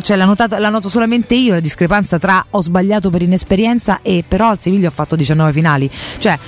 cioè la, notata, la noto solamente io la discrepanza tra ho sbagliato per inesperienza e però al Siviglia ho fatto 19 finali, cioè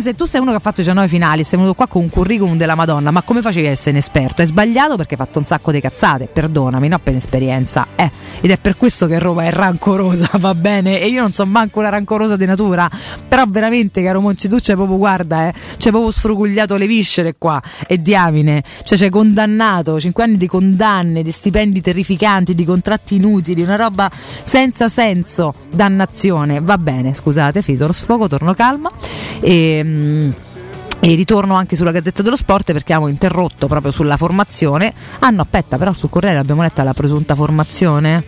se tu sei uno che ha fatto 19 finali sei venuto qua con un curriculum della Madonna, ma come facevi a essere inesperto? Hai sbagliato perché hai fatto un sacco di cazzate, perdonami, no per esperienza. Eh, ed è per questo che Roma è rancorosa, *laughs* va bene? E io non sono manco una rancorosa di natura, però veramente, caro Monci, tu proprio, guarda, eh, c'hai proprio sfrugugliato le viscere qua e diamine, cioè c'hai condannato 5 anni di condanne, di stipendi terrificanti, di contratti inutili, una roba senza senso, dannazione. Va bene, scusate, finito lo sfogo, torno calma. E, e ritorno anche sulla Gazzetta dello Sport perché abbiamo interrotto proprio sulla formazione. Ah no, aspetta, però sul Corriere abbiamo letto la presunta formazione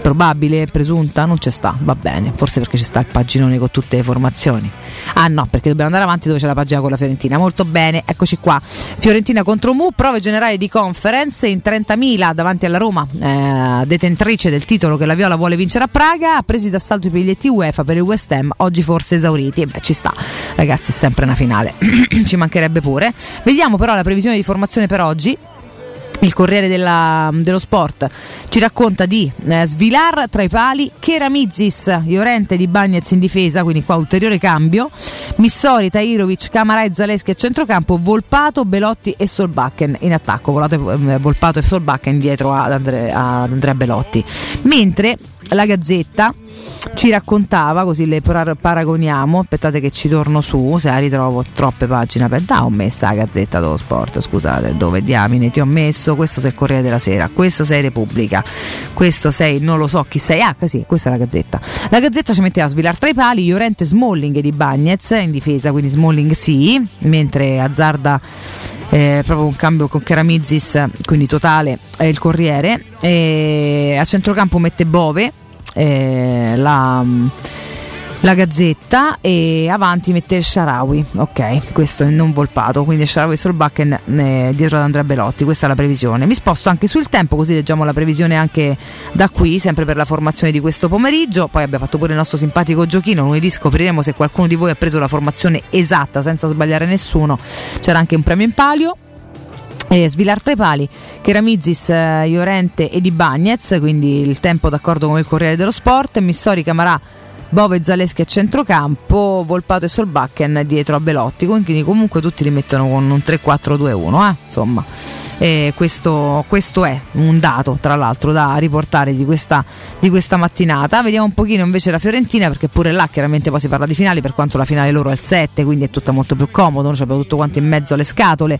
probabile, presunta, non c'è sta, va bene, forse perché ci sta il paginone con tutte le formazioni. Ah no, perché dobbiamo andare avanti dove c'è la pagina con la Fiorentina. Molto bene, eccoci qua. Fiorentina contro Mu, prove generali di conference in 30.000 davanti alla Roma, eh, detentrice del titolo che la Viola vuole vincere a Praga, presi d'assalto i biglietti UEFA per il West Ham, oggi forse esauriti. Beh, ci sta, ragazzi, è sempre una finale, *clears throat* ci mancherebbe pure. Vediamo però la previsione di formazione per oggi il Corriere della, dello Sport ci racconta di eh, Svilar tra i pali, Keramizis, Iorente di Bagnez in difesa, quindi qua ulteriore cambio, Missori, Tairovic, Camara e Zaleschi a centrocampo, Volpato, Belotti e Solbakken in attacco, eh, Volpato e Solbakken dietro ad, Andre, ad Andrea Belotti. Mentre la Gazzetta ci raccontava, così le paragoniamo, aspettate che ci torno su, se la ritrovo troppe pagine aperte, ah ho messa la Gazzetta dello Sport, scusate, dove diamine ti ho messo, questo sei Corriere della Sera, questo sei Repubblica, questo sei non lo so chi sei, ah sì, questa è la Gazzetta. La Gazzetta ci metteva a svilar tra i pali, Llorente Smalling di Bagnez in difesa, quindi Smalling sì, mentre azzarda eh, proprio un cambio con Karamizis, quindi totale, è il Corriere, e a centrocampo mette Bove eh, la, la, Gazzetta e avanti mette Sharawi, ok, questo è non volpato, quindi Sharawi sul Bakken eh, dietro ad Andrea Belotti, questa è la previsione. Mi sposto anche sul tempo così leggiamo la previsione anche da qui, sempre per la formazione di questo pomeriggio, poi abbiamo fatto pure il nostro simpatico giochino, lunedì scopriremo se qualcuno di voi ha preso la formazione esatta senza sbagliare nessuno, c'era anche un premio in palio. Eh, Svilar tra i pali, Keramizis, eh, Iorente e Di Bagnez, quindi il tempo d'accordo con il Corriere dello Sport, Missori, Camarà, Bove Zaleschi a centrocampo, Volpato e Solbakken dietro a Belotti, quindi comunque tutti li mettono con un 3-4-2-1, eh? insomma. Questo, questo, è un dato, tra l'altro, da riportare di questa, di questa, mattinata. Vediamo un pochino invece la Fiorentina, perché pure là chiaramente poi si parla di finali, per quanto la finale loro è il 7, quindi è tutta molto più comodo, noi abbiamo tutto quanto in mezzo alle scatole.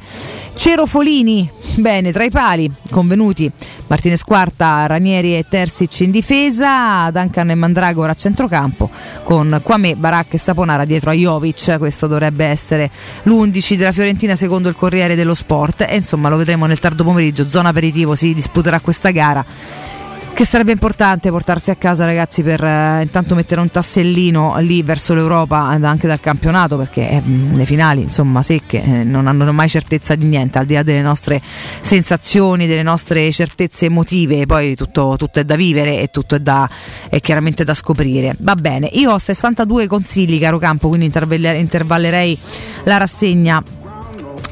Cerofolini, bene, tra i pali, convenuti Martinez Quarta, Ranieri e Terzic in difesa, Duncan e Mandragora a centrocampo, con Quame, Barak e Saponara dietro a Jovic, questo dovrebbe essere l'11 della Fiorentina secondo il Corriere dello Sport. E insomma lo vedremo nel tardo pomeriggio, zona aperitivo, si disputerà questa gara che sarebbe importante portarsi a casa ragazzi per eh, intanto mettere un tassellino lì verso l'Europa anche dal campionato perché eh, le finali insomma secche eh, non hanno mai certezza di niente al di là delle nostre sensazioni delle nostre certezze emotive. Poi tutto, tutto è da vivere e tutto è, da, è chiaramente da scoprire. Va bene io ho 62 consigli caro campo quindi intervallerei la rassegna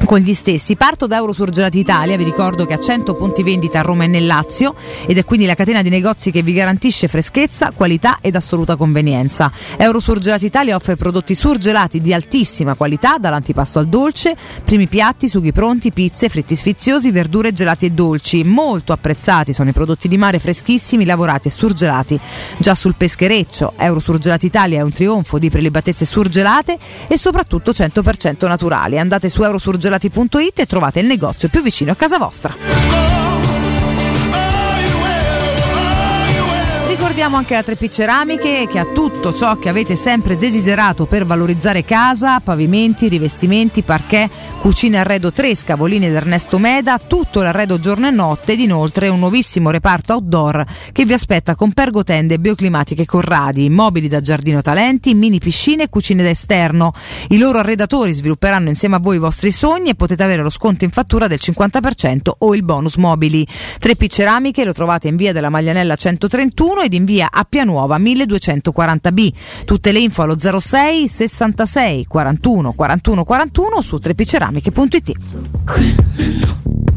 con gli stessi. Parto da Eurosurgelati Italia, vi ricordo che ha 100 punti vendita a Roma e nel Lazio ed è quindi la catena di negozi che vi garantisce freschezza, qualità ed assoluta convenienza. Eurosurgelati Italia offre prodotti surgelati di altissima qualità, dall'antipasto al dolce, primi piatti, sughi pronti, pizze, fritti sfiziosi, verdure gelati e dolci. Molto apprezzati sono i prodotti di mare freschissimi, lavorati e surgelati già sul peschereccio. Eurosurgelati Italia è un trionfo di prelibatezze surgelate e soprattutto 100% naturali. Andate su Eurosurgelati gelati.it e trovate il negozio più vicino a casa vostra Ricordiamo anche la 3P Ceramiche che ha tutto ciò che avete sempre desiderato per valorizzare casa, pavimenti, rivestimenti, parquet, cucine arredo 3, Scavolini ed Ernesto Meda, tutto l'arredo giorno e notte ed inoltre un nuovissimo reparto outdoor che vi aspetta con pergotende bioclimatiche Corradi, mobili da giardino talenti, mini piscine e cucine da esterno. I loro arredatori svilupperanno insieme a voi i vostri sogni e potete avere lo sconto in fattura del 50% o il bonus mobili. 3P Ceramiche lo trovate in via della Maglianella 131 ed in via Appia Nuova 1240B. Tutte le info allo 06 66 41 41 41 su 3pceramiche.it.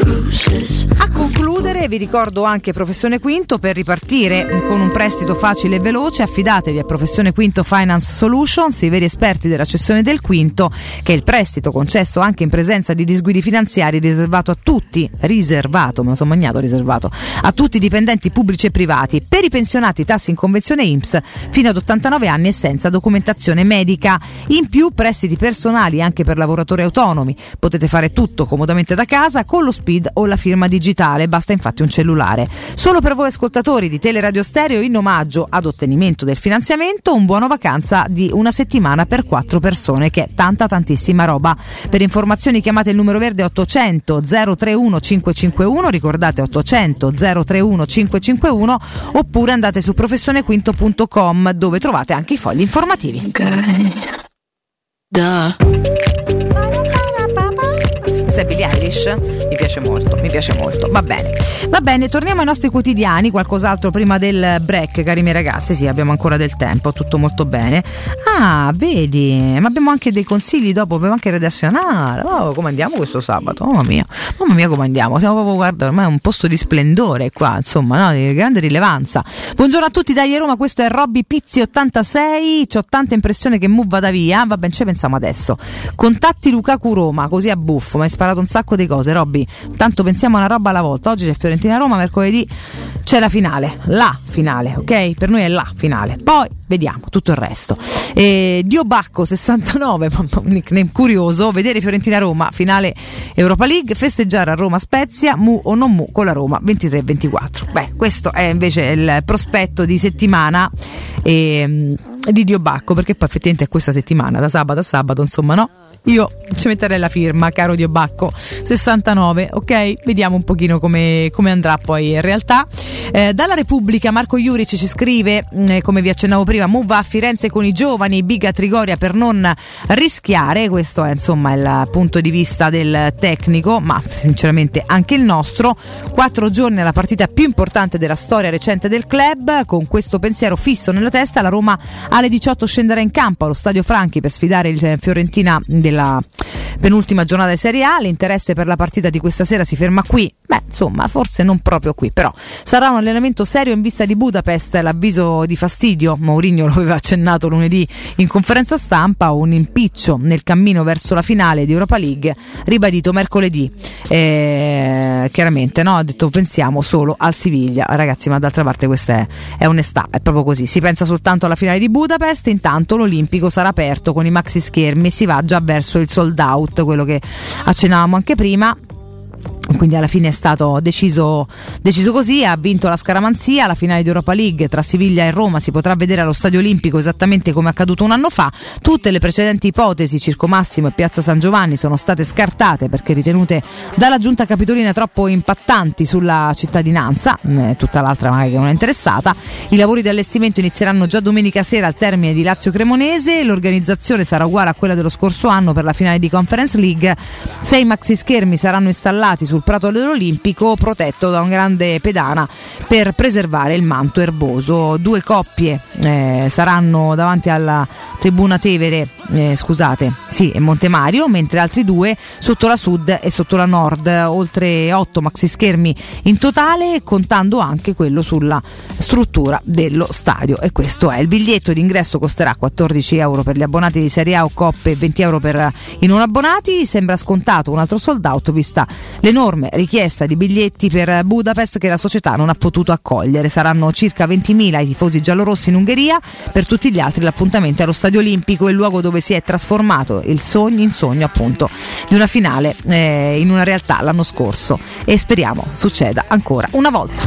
A concludere vi ricordo anche Professione Quinto per ripartire con un prestito facile e veloce. Affidatevi a Professione Quinto Finance Solutions, i veri esperti della cessione del quinto che è il prestito concesso anche in presenza di disguidi finanziari riservato a tutti, riservato, me lo sono magnato riservato, a tutti i dipendenti pubblici e privati, per i pensionati tassi in convenzione IMSS fino ad 89 anni e senza documentazione medica. In più prestiti personali anche per lavoratori autonomi, potete fare tutto comodamente da casa con lo speed o la firma digitale, basta infatti un cellulare. Solo per voi ascoltatori di Teleradio Stereo in omaggio ad ottenimento del finanziamento un buono vacanza di una settimana per quattro persone che è tanta tantissima roba. Per informazioni chiamate il numero verde 800 031 551, ricordate 800 031 551 oppure andate su professionequinto.com dove trovate anche i fogli informativi. Questa è Billie Eilish, mi piace molto, mi piace molto. Va bene, va bene, torniamo ai nostri quotidiani. Qualcos'altro prima del break, cari miei ragazzi? Sì, abbiamo ancora del tempo, tutto molto bene. Ah, vedi, ma abbiamo anche dei consigli dopo, abbiamo anche redazionale. Oh, come andiamo questo sabato? Mamma mia, mamma mia, come andiamo? Siamo proprio, guarda, ormai è un posto di splendore qua, insomma, no? di grande rilevanza. Buongiorno a tutti, dai Roma, questo è Robby Pizzi 86. Ho tanta impressione che Mu vada via. Va bene, ci pensiamo adesso. Contatti Lukaku Roma, così a buffo, ma hai sparato un sacco di cose, Robby. Tanto pensiamo a una roba alla volta. Oggi c'è Fiorentina Roma, mercoledì c'è la finale, la finale, ok? Per noi è la finale. Poi vediamo tutto il resto. Eh, Dio Bacco 69, *laughs* un nickname curioso, vedere Fiorentina Roma, finale Europa League, festeggiare a Roma Spezia, mu o non mu con la Roma 23-24. Beh, questo è invece il prospetto di settimana ehm, di Dio Bacco, perché poi effettivamente è questa settimana, da sabato a sabato, insomma, no? Io ci metterei la firma, caro Dio Bacco 69, ok? Vediamo un pochino come, come andrà poi in realtà. Eh, dalla Repubblica Marco Juric ci scrive, eh, come vi accennavo prima, Move a Firenze con i giovani, big a Trigoria per non rischiare, questo è insomma il punto di vista del tecnico, ma sinceramente anche il nostro. Quattro giorni alla partita più importante della storia recente del club, con questo pensiero fisso nella testa, la Roma alle 18 scenderà in campo allo Stadio Franchi per sfidare il Fiorentina della penultima giornata di Serie A. L'interesse per la partita di questa sera si ferma qui. Beh, insomma, forse non proprio qui, però sarà un allenamento serio in vista di Budapest. L'avviso di fastidio, Mourinho lo aveva accennato lunedì in conferenza stampa, un impiccio nel cammino verso la finale di Europa League, ribadito mercoledì. Eh, chiaramente, no? Ha detto pensiamo solo al Siviglia. Ragazzi, ma d'altra parte questa è, è onestà, è proprio così. Si pensa soltanto alla finale di Budapest, intanto l'Olimpico sarà aperto con i maxi schermi, si va già verso il sold out, quello che accennavamo anche prima quindi alla fine è stato deciso, deciso, così, ha vinto la scaramanzia, la finale di Europa League tra Siviglia e Roma si potrà vedere allo Stadio Olimpico esattamente come accaduto un anno fa, tutte le precedenti ipotesi Circo Massimo e Piazza San Giovanni sono state scartate perché ritenute dalla giunta capitolina troppo impattanti sulla cittadinanza, tutta l'altra magari che non è interessata, i lavori di allestimento inizieranno già domenica sera al termine di Lazio Cremonese, l'organizzazione sarà uguale a quella dello scorso anno per la finale di Conference League, sei maxi schermi saranno installati sul prato dell'Olimpico protetto da un grande pedana per preservare il manto erboso. Due coppie eh, saranno davanti alla tribuna Tevere, eh, scusate, sì, e Montemario, mentre altri due sotto la sud e sotto la nord, oltre otto maxi schermi in totale, contando anche quello sulla struttura dello stadio. E questo è il biglietto d'ingresso costerà 14 euro per gli abbonati di Serie A o Coppe e 20 euro per i non abbonati. Sembra scontato un altro sold out vista l'enorme richiesta di biglietti per Budapest che la società non ha potuto accogliere. Saranno circa 20.000 i tifosi giallorossi in Ungheria, per tutti gli altri l'appuntamento è allo Stadio Olimpico, il luogo dove si è trasformato il sogno in sogno appunto di una finale eh, in una realtà l'anno scorso e speriamo succeda ancora una volta.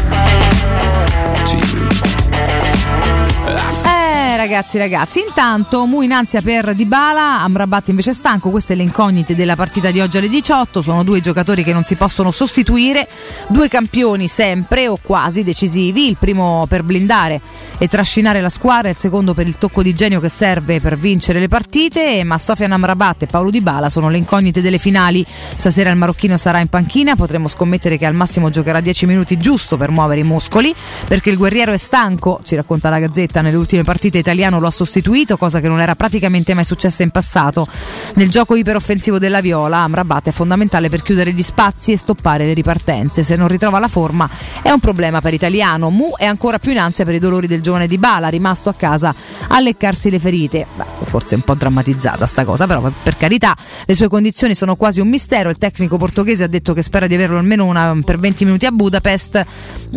Ragazzi, ragazzi. Intanto Mu in ansia per Dybala, Amrabat invece è stanco. Queste le incognite della partita di oggi alle 18. Sono due giocatori che non si possono sostituire, due campioni sempre o quasi decisivi. Il primo per blindare e trascinare la squadra, il secondo per il tocco di genio che serve per vincere le partite. Ma Sofian Amrabat e Paolo Dybala sono le incognite delle finali. Stasera il marocchino sarà in panchina, potremmo scommettere che al massimo giocherà 10 minuti giusto per muovere i muscoli, perché il guerriero è stanco, ci racconta la Gazzetta nelle ultime partite italiano lo ha sostituito, cosa che non era praticamente mai successa in passato. Nel gioco iperoffensivo della Viola, Amrabat è fondamentale per chiudere gli spazi e stoppare le ripartenze. Se non ritrova la forma è un problema per italiano. Mu è ancora più in ansia per i dolori del giovane Di Bala, rimasto a casa a leccarsi le ferite. Beh, forse un po' drammatizzata sta cosa, però per carità, le sue condizioni sono quasi un mistero. Il tecnico portoghese ha detto che spera di averlo almeno una, per 20 minuti a Budapest.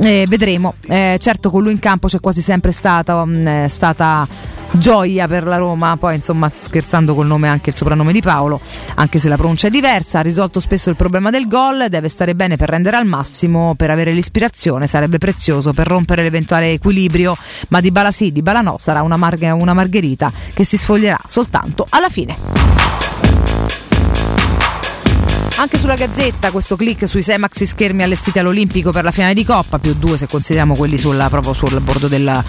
Eh, vedremo. Eh, certo, con lui in campo c'è quasi sempre stata, um, stata gioia per la Roma, poi insomma scherzando col nome anche il soprannome di Paolo, anche se la pronuncia è diversa, ha risolto spesso il problema del gol, deve stare bene per rendere al massimo, per avere l'ispirazione, sarebbe prezioso per rompere l'eventuale equilibrio, ma di Bala sì, di Bala no, sarà una, marghe, una margherita che si sfoglierà soltanto alla fine. Anche sulla Gazzetta questo click sui 6 maxi schermi allestiti all'Olimpico per la finale di Coppa, più due se consideriamo quelli sulla, proprio sul bordo del,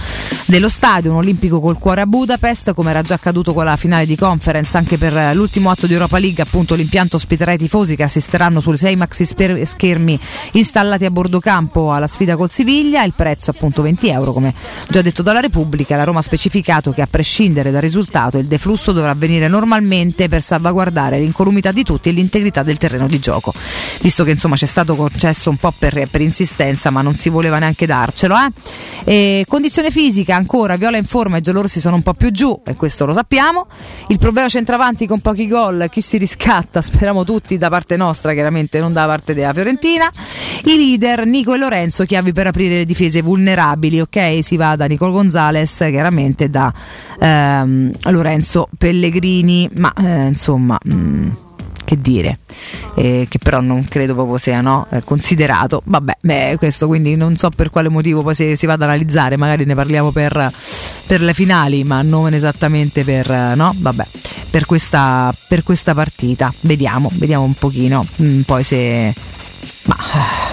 dello stadio, un Olimpico col cuore a Budapest, come era già accaduto con la finale di conference, anche per l'ultimo atto di Europa League, appunto l'impianto ospiterà i tifosi che assisteranno sui 6 maxi schermi installati a bordo campo alla sfida col Siviglia, il prezzo appunto 20 euro, come già detto dalla Repubblica, la Roma ha specificato che a prescindere dal risultato il deflusso dovrà avvenire normalmente per salvaguardare l'incolumità di tutti e l'integrità del terreno di gioco. Visto che insomma c'è stato concesso un po' per, per insistenza, ma non si voleva neanche darcelo. Eh? Condizione fisica ancora, Viola in forma e Giallorsi sono un po' più giù, e questo lo sappiamo. Il problema centravanti con pochi gol, chi si riscatta? *laughs* Speriamo tutti da parte nostra, chiaramente non da parte della Fiorentina. I leader Nico e Lorenzo, chiavi per aprire le difese vulnerabili, ok? Si va da Nicolo Gonzales, chiaramente da ehm, Lorenzo Pellegrini, ma eh, insomma. Mh, che dire, eh, che però non credo proprio sia no, eh, considerato. Vabbè, beh, questo quindi non so per quale motivo poi si, si vada ad analizzare, magari ne parliamo per, per, le finali, ma non esattamente per, no? Vabbè, per, questa, per questa partita. Vediamo, vediamo un pochino, mm, poi se... Ma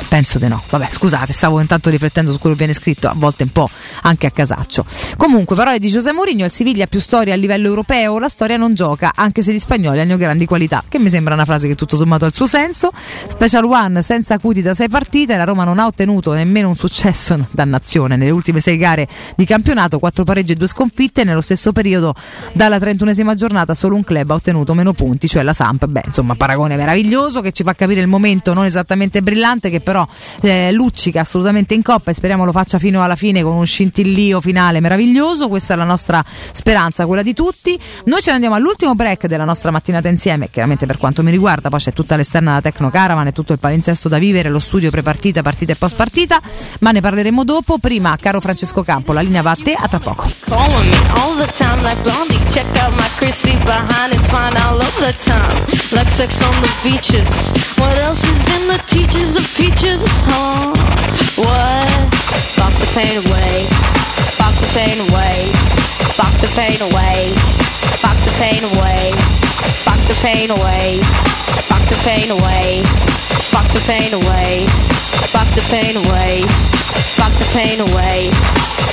penso di no. Vabbè, scusate, stavo intanto riflettendo su quello che viene scritto, a volte un po' anche a casaccio. Comunque, parole di Giuseppe Mourinho, il Siviglia ha più storia a livello europeo, la storia non gioca, anche se gli spagnoli hanno grandi qualità, che mi sembra una frase che tutto sommato ha il suo senso. Special One senza acuti da sei partite, la Roma non ha ottenuto nemmeno un successo, dannazione, nelle ultime sei gare di campionato, quattro pareggi e due sconfitte, nello stesso periodo dalla 31esima giornata solo un club ha ottenuto meno punti, cioè la Samp. Beh, insomma, paragone meraviglioso che ci fa capire il momento non esattamente brillante che però eh, luccica assolutamente in coppa e speriamo lo faccia fino alla fine con un scintillio finale meraviglioso. Questa è la nostra speranza, quella di tutti. Noi ce ne andiamo all'ultimo break della nostra mattinata insieme, chiaramente per quanto mi riguarda, poi c'è tutta l'esterna della Tecno Caravan e tutto il palinsesto da vivere, lo studio prepartita, partita e post partita, ma ne parleremo dopo. Prima, caro Francesco Campo, la linea va a te, a tra poco. Check teachers of peaches? Huh? What? Fuck the pain away. Fuck the pain away. Fuck the pain away. Fuck the pain away. Fuck the pain away. Fuck the pain away. Fuck the pain away. Fuck the pain away. Fuck the pain away.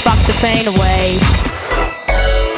Fuck the pain away.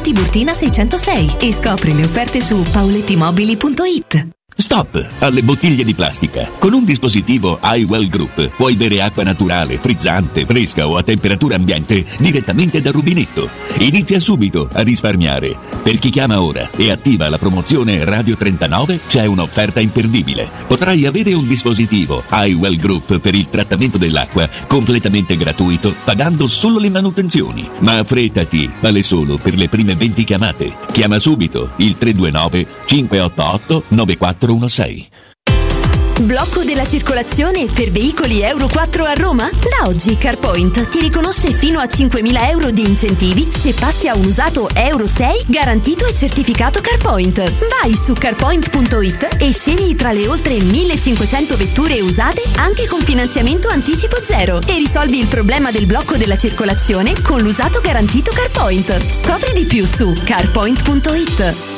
Tiburtina 606 e scopri le offerte su paulettimobili.it. Stop alle bottiglie di plastica. Con un dispositivo iWell Group puoi bere acqua naturale, frizzante, fresca o a temperatura ambiente direttamente dal rubinetto. Inizia subito a risparmiare. Per chi chiama ora e attiva la promozione Radio 39 c'è un'offerta imperdibile. Potrai avere un dispositivo iWell Group per il trattamento dell'acqua completamente gratuito pagando solo le manutenzioni. Ma affrettati, vale solo per le prime 20 chiamate. Chiama subito il 329 588 9416. Blocco della circolazione per veicoli Euro 4 a Roma? Da oggi CarPoint ti riconosce fino a 5.000 euro di incentivi se passi a un usato Euro 6 garantito e certificato CarPoint. Vai su carpoint.it e scegli tra le oltre 1.500 vetture usate anche con finanziamento anticipo zero e risolvi il problema del blocco della circolazione con l'usato garantito CarPoint. Scopri di più su carpoint.it.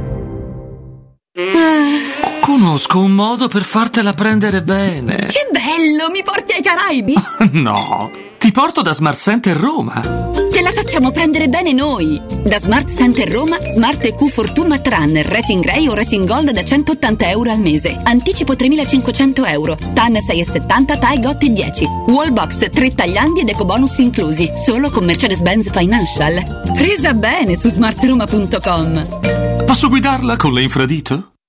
Conosco un modo per fartela prendere bene. Che bello, mi porti ai Caraibi? *laughs* No, ti porto da Smart Center Roma. Te la facciamo prendere bene noi. Da Smart Center Roma, Smart EQ Fortuna Tran, Racing Grey o Racing Gold da 180 euro al mese. Anticipo 3.500 euro. TAN 6,70, TAI GOT 10. Wallbox 3 tagliandi ed ecobonus inclusi. Solo con Mercedes-Benz Financial. Presa bene su smartroma.com. Posso guidarla con le infradito?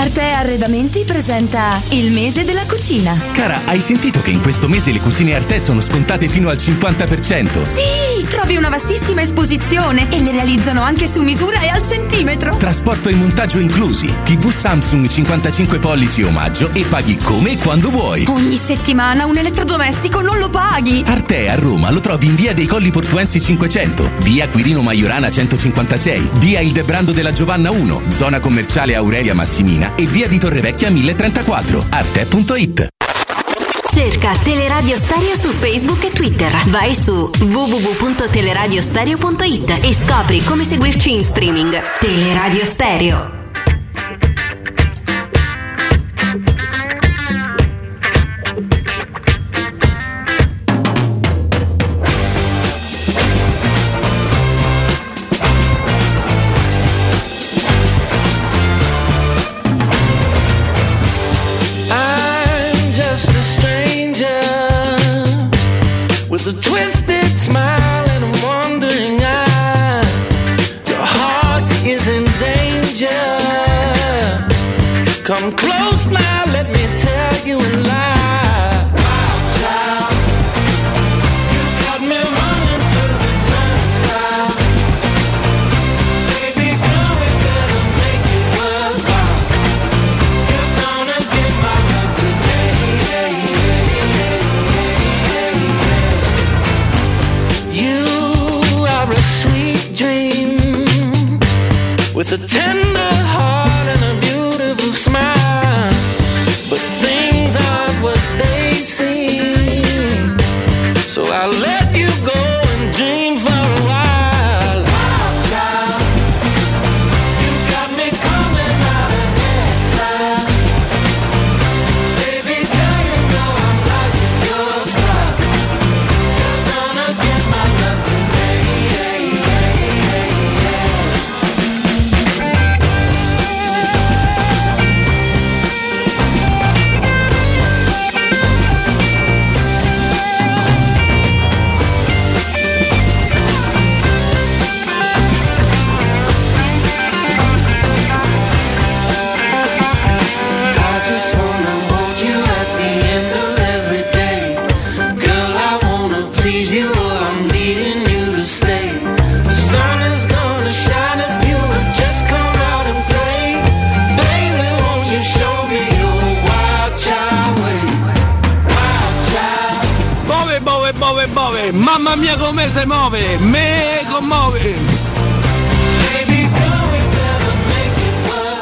Arte Arredamenti presenta il mese della cucina. Cara, hai sentito che in questo mese le cucine Arte sono scontate fino al 50%? Sì, trovi una vastissima esposizione e le realizzano anche su misura e al centimetro. Trasporto e montaggio inclusi. TV Samsung 55 pollici omaggio e paghi come e quando vuoi. Ogni settimana un elettrodomestico non lo paghi. Arte a Roma lo trovi in via dei Colli Portuensi 500, via Quirino Maiorana 156, via Il Debrando della Giovanna 1, zona commerciale Aurelia Massimina e via di Torrevecchia 1034. Arte.it Cerca Teleradio Stereo su Facebook e Twitter. Vai su www.teleradiostereo.it e scopri come seguirci in streaming. Teleradio Stereo. Mia come si muove! Me commuove!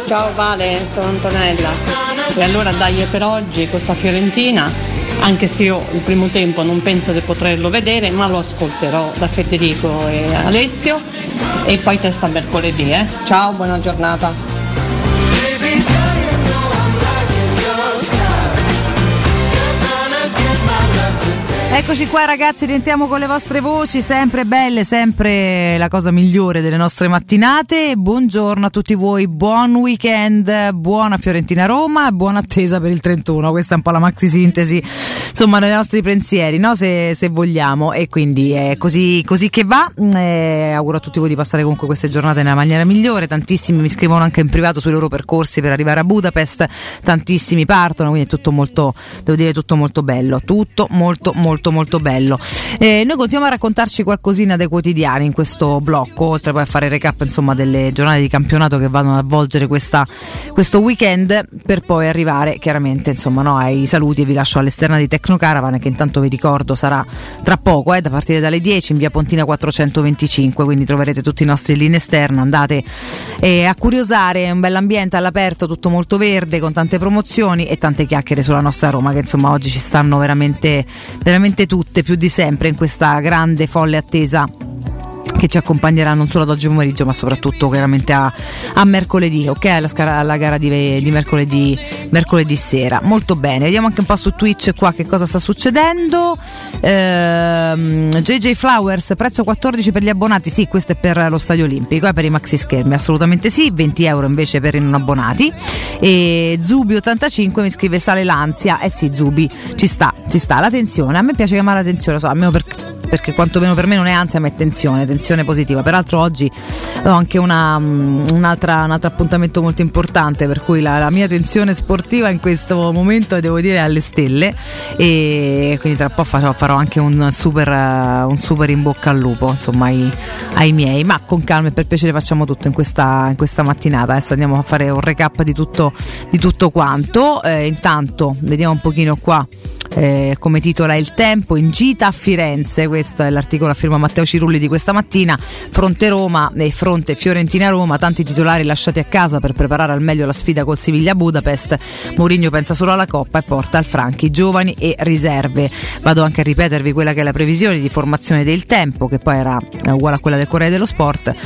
Ciao Vale, sono Antonella. E allora dai per oggi questa Fiorentina, anche se io il primo tempo non penso di poterlo vedere, ma lo ascolterò da Federico e Alessio e poi testa mercoledì, eh. Ciao, buona giornata. Eccoci qua ragazzi, rientriamo con le vostre voci, sempre belle, sempre la cosa migliore delle nostre mattinate. Buongiorno a tutti voi, buon weekend, buona Fiorentina Roma, buona attesa per il 31. Questa è un po' la maxi sintesi, insomma, dei nostri pensieri, no? se, se vogliamo. E quindi è così, così che va. Eh, auguro a tutti voi di passare comunque queste giornate nella maniera migliore. Tantissimi mi scrivono anche in privato sui loro percorsi per arrivare a Budapest, tantissimi partono, quindi è tutto molto, devo dire, tutto molto bello, tutto molto molto molto bello. Eh, noi continuiamo a raccontarci qualcosina dei quotidiani in questo blocco, oltre poi a fare recap insomma delle giornate di campionato che vanno ad avvolgere questa, questo weekend per poi arrivare chiaramente insomma no, ai saluti e vi lascio all'esterna di Tecnocaravan che intanto vi ricordo sarà tra poco, eh, da partire dalle 10 in via Pontina 425, quindi troverete tutti i nostri lì in esterno, andate eh, a curiosare, è un bell'ambiente all'aperto, tutto molto verde con tante promozioni e tante chiacchiere sulla nostra Roma che insomma oggi ci stanno veramente, veramente tutte, più di sempre in questa grande folle attesa che ci accompagnerà non solo ad oggi pomeriggio ma soprattutto chiaramente a, a mercoledì, ok? Alla, scara- alla gara di, di mercoledì, mercoledì sera. Molto bene, vediamo anche un po' su Twitch qua che cosa sta succedendo. Ehm, JJ Flowers, prezzo 14 per gli abbonati, sì, questo è per lo stadio olimpico, è per i maxi schermi, assolutamente sì, 20 euro invece per i non abbonati. E Zubi85 mi scrive sale l'ansia, eh sì Zubi, ci sta, ci sta, la tensione, a me piace chiamare l'attenzione, so, almeno per, perché quantomeno per me non è ansia ma è tensione, tensione positiva. Peraltro oggi ho anche una, um, un'altra, un altro appuntamento molto importante per cui la, la, mia tensione sportiva in questo momento devo dire è alle stelle e quindi tra un po' farò, farò anche un super, un super, in bocca al lupo insomma ai, ai, miei, ma con calma e per piacere facciamo tutto in questa, in questa mattinata. Adesso andiamo a fare un recap di tutto, di tutto quanto. Eh, intanto vediamo un pochino qua. Eh, come titola il tempo in gita a Firenze questo è l'articolo a firma Matteo Cirulli di questa mattina. Fronte Roma e fronte Fiorentina Roma tanti titolari lasciati a casa per preparare al meglio la sfida col Siviglia Budapest. Mourinho pensa solo alla Coppa e porta al Franchi giovani e riserve. Vado anche a ripetervi quella che è la previsione di formazione del tempo che poi era uguale a quella del Corriere dello Sport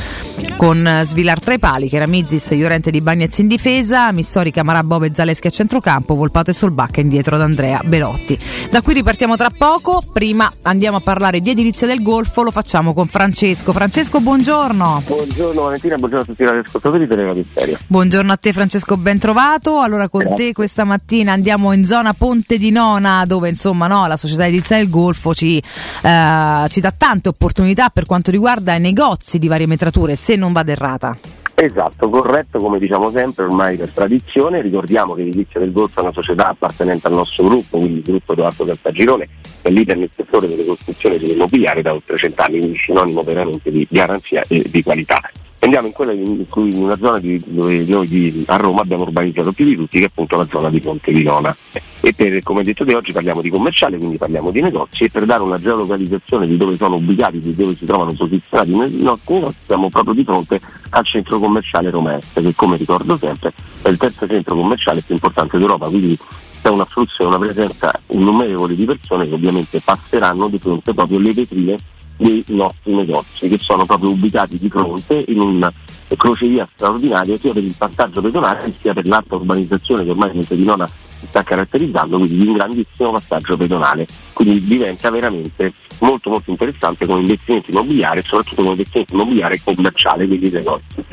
con Svilar tra i pali che era Mizis Llorente di Bagnez in difesa Missori Camarà Bove Zaleschi a centrocampo Volpato e Solbacca indietro ad Andrea Belotti. Da qui ripartiamo tra poco, prima andiamo a parlare di edilizia del Golfo, lo facciamo con Francesco. Francesco, buongiorno. Buongiorno Valentina, buongiorno a tutti gli ascoltatori di Radio Stereo. Buongiorno a te Francesco, ben trovato. Allora con Grazie. te questa mattina andiamo in zona Ponte di Nona, dove insomma no, la società edilizia del Golfo ci, eh, ci dà tante opportunità per quanto riguarda i negozi di varie metrature, se non vado errata. Esatto, corretto come diciamo sempre ormai per tradizione, ricordiamo che l'Edilizia del Golfo è una società appartenente al nostro gruppo, quindi il gruppo Edoardo Caltagirone è leader nel settore delle costruzioni dell'immobiliare da oltre cent'anni, quindi sinonimo veramente di garanzia e di qualità. Andiamo in quella in, cui, in una zona di, dove noi di, a Roma abbiamo urbanizzato più di tutti, che è appunto la zona di Ponte di Nona. E per, come detto di oggi parliamo di commerciale, quindi parliamo di negozi e per dare una geolocalizzazione di dove sono ubicati, di dove si trovano posizionati nei nostri siamo proprio di fronte al centro commerciale Roma Est, che come ricordo sempre è il terzo centro commerciale più importante d'Europa, quindi c'è una fruizione, una presenza innumerevole di persone che ovviamente passeranno di fronte proprio alle vetrine dei nostri negozi che sono proprio ubicati di fronte in una crocevia straordinaria sia per il passaggio pedonale sia per l'alta urbanizzazione che ormai Monte di Nona si sta caratterizzando, quindi di un grandissimo passaggio pedonale. Quindi diventa veramente molto molto interessante come investimento immobiliare e soprattutto come investimento immobiliare commerciale, quindi negozi.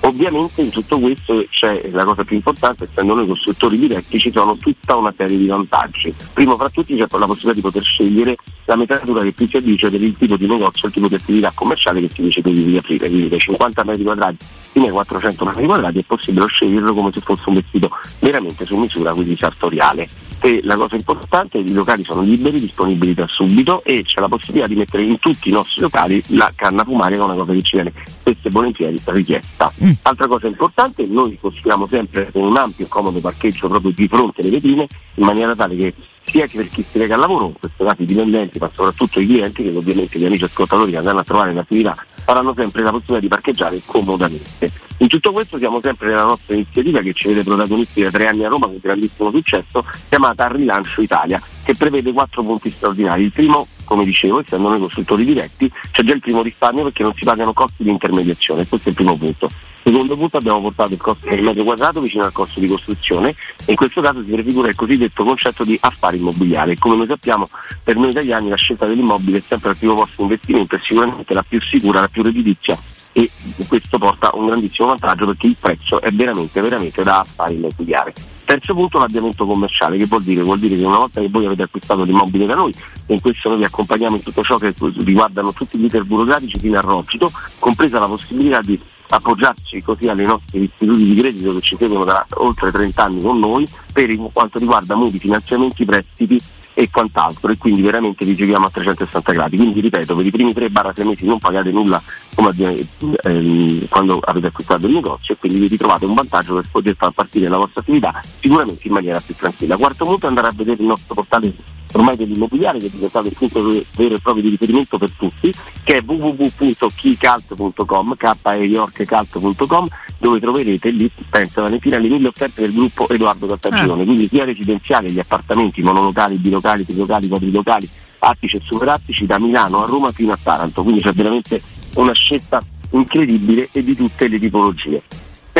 Ovviamente in tutto questo c'è la cosa più importante, essendo noi costruttori diretti ci sono tutta una serie di vantaggi. Primo fra tutti c'è la possibilità di poter scegliere la metratura che più si addice del tipo di negozio, il tipo di attività commerciale che si dice quindi di aprire, quindi dai 50 metri quadrati fino ai 400 metri quadrati è possibile sceglierlo come se fosse un vestito veramente su misura, quindi sartoriale. E la cosa importante è che i locali sono liberi, disponibili da subito e c'è la possibilità di mettere in tutti i nostri locali la canna fumaria che è una cosa che ci viene spesso e volentieri richiesta. Altra cosa importante, noi costruiamo sempre con un ampio e comodo parcheggio proprio di fronte alle vetrine in maniera tale che sia che per chi si reca al lavoro, in questo caso i dipendenti, ma soprattutto i clienti, che ovviamente gli amici ascoltatori che andranno a trovare l'attività avranno sempre la possibilità di parcheggiare comodamente. In tutto questo siamo sempre nella nostra iniziativa che ci vede protagonisti da tre anni a Roma con grandissimo successo, chiamata Rilancio Italia, che prevede quattro punti straordinari. Il primo, come dicevo, essendo noi costruttori diretti, c'è già il primo risparmio perché non si pagano costi di intermediazione, questo è il primo punto. Secondo punto abbiamo portato il costo per metro quadrato vicino al costo di costruzione e in questo caso si prefigura il cosiddetto concetto di affari immobiliari. Come noi sappiamo, per noi italiani la scelta dell'immobile è sempre al primo posto di investimento, è sicuramente la più sicura, la più redditizia e questo porta un grandissimo vantaggio perché il prezzo è veramente, veramente da affari immobiliare. Terzo punto l'avviamento commerciale, che vuol dire? Vuol dire che una volta che voi avete acquistato l'immobile da noi, e in questo noi vi accompagniamo in tutto ciò che riguardano tutti gli iter burocratici fino al rogito, compresa la possibilità di appoggiarci così alle nostri istituti di credito che ci seguono da oltre 30 anni con noi per quanto riguarda mutui, finanziamenti, prestiti e quant'altro e quindi veramente vi giochiamo a 360 gradi. Quindi ripeto, per i primi 3-6 mesi non pagate nulla come ehm, quando avete acquistato il negozio e quindi vi ritrovate un vantaggio per poter far partire la vostra attività sicuramente in maniera più tranquilla. Quarto punto è andare a vedere il nostro portale ormai dell'immobiliare che è diventato il punto vero e proprio di riferimento per tutti, che è www.keycalt.com, k dove troverete lì, penso Valentina, le mille offerte del gruppo Edoardo Cattagione, Ah. quindi sia residenziali, gli appartamenti, monolocali, bilocali, trilocali, quadrilocali, attici e superattici da Milano a Roma fino a Taranto, quindi c'è veramente una scelta incredibile e di tutte le tipologie.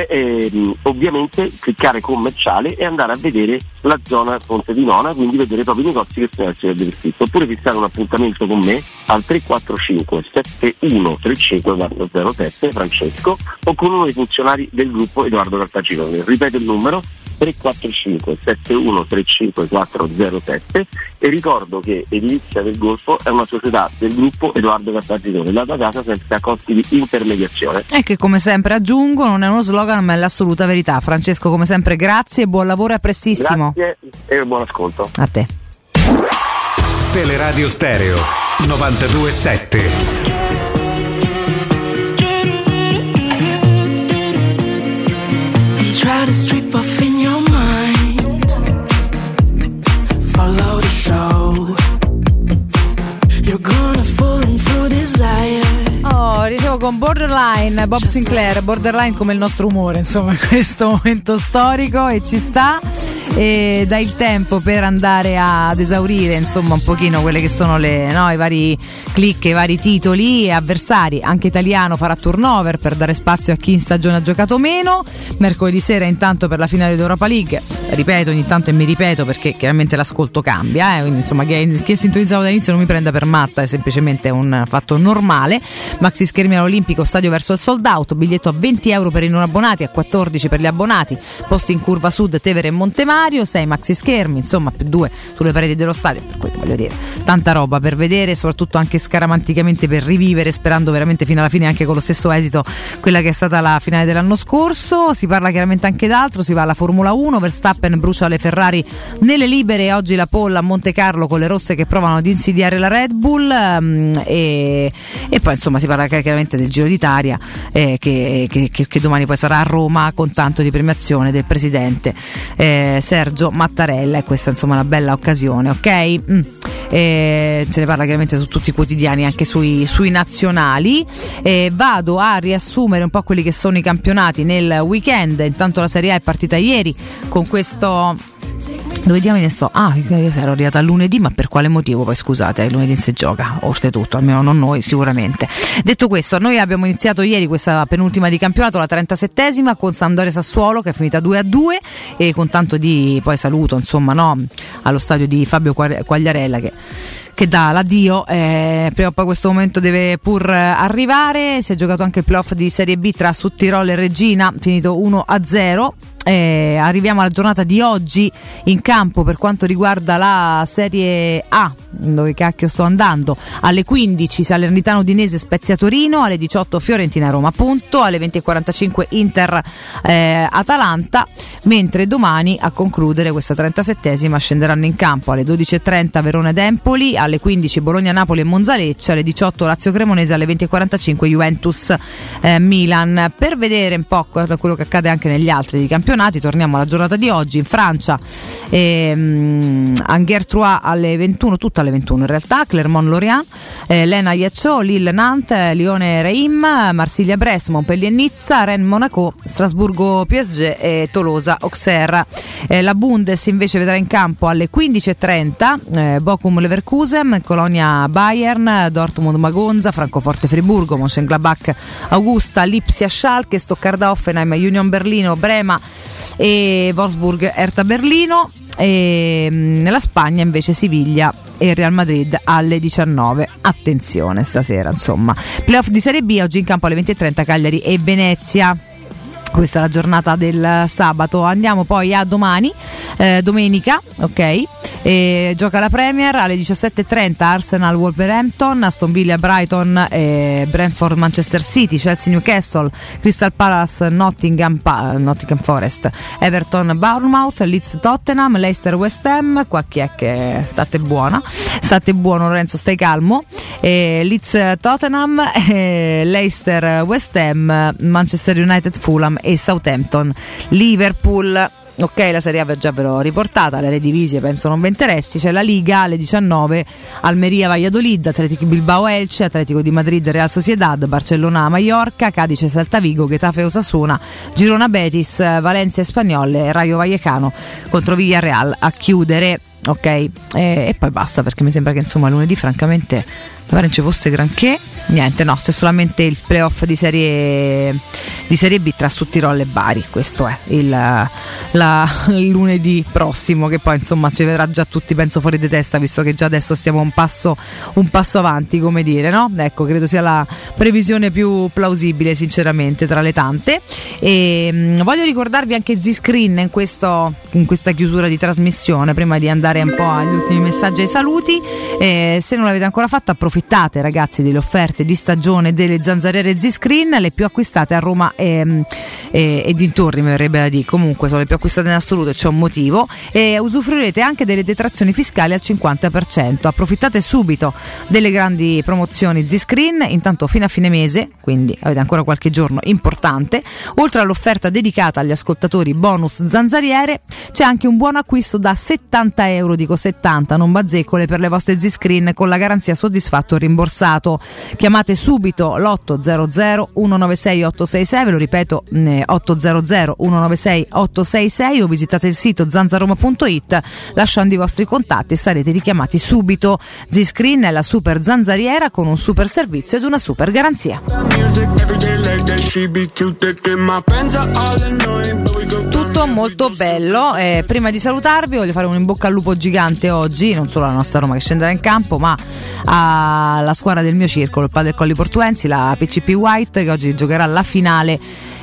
Ehm, ovviamente cliccare commerciale e andare a vedere la zona Ponte di Nona, quindi vedere i negozi che sono essere descritti. Oppure fissare un appuntamento con me al 345 7135 407 Francesco o con uno dei funzionari del gruppo Edoardo Cartagirone. Ripeto il numero 345 7135 407 e ricordo che Edilizia del Golfo è una società del gruppo Edoardo Cartagirone, la tua casa senza costi di intermediazione. E che come sempre aggiungo, non è uno slogan ma è l'assoluta verità. Francesco, come sempre, grazie, buon lavoro e a prestissimo. Grazie e buon ascolto. A te. Teleradio Stereo 927. Try to strip con Borderline, Bob Sinclair, Borderline come il nostro umore, insomma, in questo momento storico e ci sta e dà il tempo per andare ad esaurire insomma un pochino quelle che sono le, no, i vari click, i vari titoli e avversari. Anche italiano farà turnover per dare spazio a chi in stagione ha giocato meno. Mercoledì sera intanto per la finale d'Europa League, ripeto ogni tanto e mi ripeto perché chiaramente l'ascolto cambia, eh, quindi insomma chi è sintonizzato dall'inizio non mi prenda per matta, è semplicemente un fatto normale. Maxi schermi all'Olimpico, stadio verso il sold out, biglietto a 20 euro per i non abbonati, a 14 per gli abbonati, posti in curva sud, Tevere e Montemagno. Scenario, sei maxi schermi, insomma più due sulle pareti dello stadio, per cui voglio dire, tanta roba per vedere, soprattutto anche scaramanticamente per rivivere, sperando veramente fino alla fine anche con lo stesso esito quella che è stata la finale dell'anno scorso. Si parla chiaramente anche d'altro, si va alla Formula 1, Verstappen brucia le Ferrari nelle libere, oggi la polla a Monte Carlo con le rosse che provano ad insidiare la Red Bull mm, e, e poi insomma si parla chiaramente del Giro d'Italia eh, che, che- che- domani poi sarà a Roma con tanto di premiazione del presidente eh, Mattarella e questa insomma è una bella occasione, ok? Mm. Eh, se ne parla chiaramente su tutti i quotidiani, anche sui, sui nazionali. Eh, vado a riassumere un po' quelli che sono i campionati nel weekend. Intanto la Serie A è partita ieri con questo. Dove diamine sto? Ah, io ero arrivata lunedì, ma per quale motivo? Poi scusate, eh, lunedì si gioca, oltretutto, almeno non noi sicuramente. Detto questo, noi abbiamo iniziato ieri questa penultima di campionato, la 37esima, con Sandoria Sassuolo che è finita 2 a 2 e con tanto di poi saluto, insomma, no, allo stadio di Fabio Quagliarella che che dà l'addio, eh, prima o poi questo momento deve pur arrivare, si è giocato anche il playoff di Serie B tra Sudtirolo e Regina, finito 1 a 0. Eh, arriviamo alla giornata di oggi in campo per quanto riguarda la Serie A, dove cacchio sto andando. Alle 15 Salernitano Udinese Spezia Torino, alle 18 Fiorentina Roma appunto, alle 20.45 Inter eh, Atalanta, mentre domani a concludere questa 37esima scenderanno in campo alle 12.30 Verona ed Empoli, alle 15 Bologna Napoli e Monza Lecce, alle 18 Lazio Cremonese, alle 20.45 Juventus eh, Milan. Per vedere un po' quello che accade anche negli altri campionati, torniamo alla giornata di oggi in Francia. Ehm, Angers 3 alle 21, tutta alle 21 in realtà, Clermont-Lorient, eh, Lena Iaccio, Lille Nantes, Lione Reim, Marsiglia Brest, Montpellier Nizza, Rennes Monaco, Strasburgo PSG e Tolosa Auxerre. Eh, la Bundes invece vedrà in campo alle 15.30 eh, Bochum Leverkusen, Colonia Bayern, Dortmund Magonza, Francoforte Friburgo, Mönchengladbach Augusta, Lipsia Schalke, Stoccarda Offenheim, Union Berlino, Brema e Wolfsburg Erta Berlino. E, mm, nella Spagna invece Siviglia e Real Madrid alle 19. Attenzione stasera, insomma. Playoff di Serie B oggi in campo alle 20.30 Cagliari e Venezia. Questa è la giornata del sabato. Andiamo poi a domani, eh, domenica, ok? E gioca la Premier alle 17.30 Arsenal Wolverhampton, Aston Villa Brighton, eh, Brentford Manchester City, Chelsea Newcastle, Crystal Palace Nottingham, Pa- Nottingham Forest, Everton Bournemouth, Leeds Tottenham, Leicester West Ham, qua chi è che state buona, state buono Lorenzo, stai calmo, eh, Leeds Tottenham, *laughs* Leicester West Ham, Manchester United Fulham e Southampton Liverpool. Ok, la Serie A già ve l'ho riportata, le Redivisie penso non vi interessi, c'è la Liga alle 19, Almeria Valladolid, Atletico Bilbao Elche, Atletico di Madrid Real Sociedad, Barcellona Mallorca, Cadice Salta Vigo, Getafe Osasuna, Girona Betis, Valencia Spagnole, Rayo Vallecano contro Villarreal a chiudere. Ok, e, e poi basta perché mi sembra che insomma lunedì francamente mi pare non ci fosse granché. Niente, no, c'è solamente il playoff di serie, di serie B tra Suttirol e Bari. Questo è il, la- il lunedì prossimo, che poi insomma ci vedrà già tutti, penso, fuori di testa, visto che già adesso stiamo un passo, un passo avanti, come dire, no? Ecco, credo sia la previsione più plausibile, sinceramente, tra le tante. E mh, voglio ricordarvi anche Z-Screen in, in questa chiusura di trasmissione, prima di andare un po' agli ultimi messaggi e ai saluti. Eh, se non l'avete ancora fatto, approfittate, ragazzi, delle offerte di stagione delle zanzariere Z-Screen, le più acquistate a Roma e, e- e dintorni, mi verrebbe da dire. Comunque sono le più acquistate in assoluto, e c'è un motivo. E usufruirete anche delle detrazioni fiscali al 50%. Approfittate subito delle grandi promozioni Z-Screen, intanto fino a fine mese, quindi avete ancora qualche giorno importante. Oltre all'offerta dedicata agli ascoltatori bonus zanzariere, c'è anche un buon acquisto da 70 euro, dico 70, non bazzecole per le vostre Z-Screen con la garanzia soddisfatto o rimborsato. Chiamate subito l'800 196 866, ve lo ripeto eh, 800 196 866 o visitate il sito zanzaroma.it lasciando i vostri contatti e sarete richiamati subito. Z-Screen è la super zanzariera con un super servizio ed una super garanzia. Tutto molto bello. Eh, prima di salutarvi, voglio fare un in bocca al lupo gigante oggi, non solo alla nostra Roma che scenderà in campo, ma alla squadra del mio circolo, il Padre Colli Portuensi, la PCP White, che oggi giocherà la finale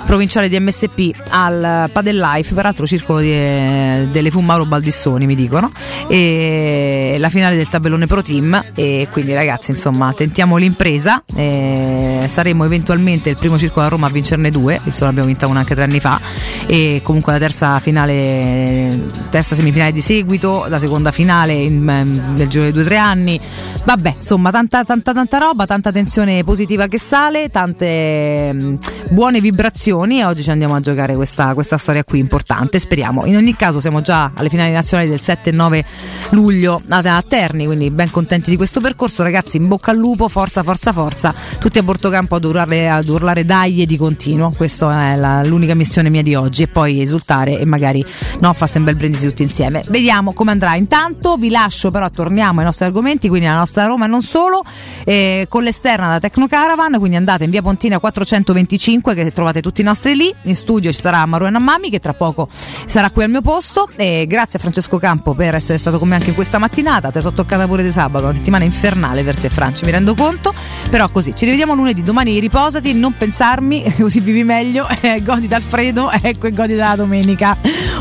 provinciale di MSP al Padel Life, peraltro circolo di- eh, delle fu Mauro Baldissoni mi dicono, e la finale del tabellone Pro Team e quindi ragazzi insomma tentiamo l'impresa, saremo eventualmente il primo circolo a Roma a vincerne due, visto che abbiamo vinta una anche tre anni fa e comunque la terza finale, terza semifinale di seguito, la seconda finale in- ehm, nel giro di due o tre anni, vabbè insomma tanta tanta tanta roba, tanta tensione positiva che sale, tante mm, buone vibrazioni e oggi ci andiamo a giocare questa, questa storia qui importante, speriamo. In ogni caso siamo già alle finali nazionali del 7 e 9 luglio a Terni, quindi ben contenti di questo percorso, ragazzi in bocca al lupo, forza forza forza, tutti a Bortocampo ad urlare, ad urlare dai e di continuo, questa è la- l'unica missione mia di oggi e poi esultare e magari no, farsi un bel brindisi tutti insieme. Vediamo come andrà. Intanto vi lascio però, torniamo ai nostri argomenti, quindi alla nostra Roma e non solo, eh, con l'esterna da Tecno Caravan, quindi andate in via Pontina 425 che trovate tutti nostri lì, in studio ci sarà Maruena Mammi che tra poco sarà qui al mio posto. E grazie a Francesco Campo per essere stato con me anche questa mattinata, te sono toccata pure di sabato, una settimana infernale per te Franci, mi rendo conto, però così, ci rivediamo lunedì, domani riposati, non pensarmi, *laughs* così vivi meglio, *laughs* eh, goditi Alfredo, *laughs* ecco e goditi la domenica.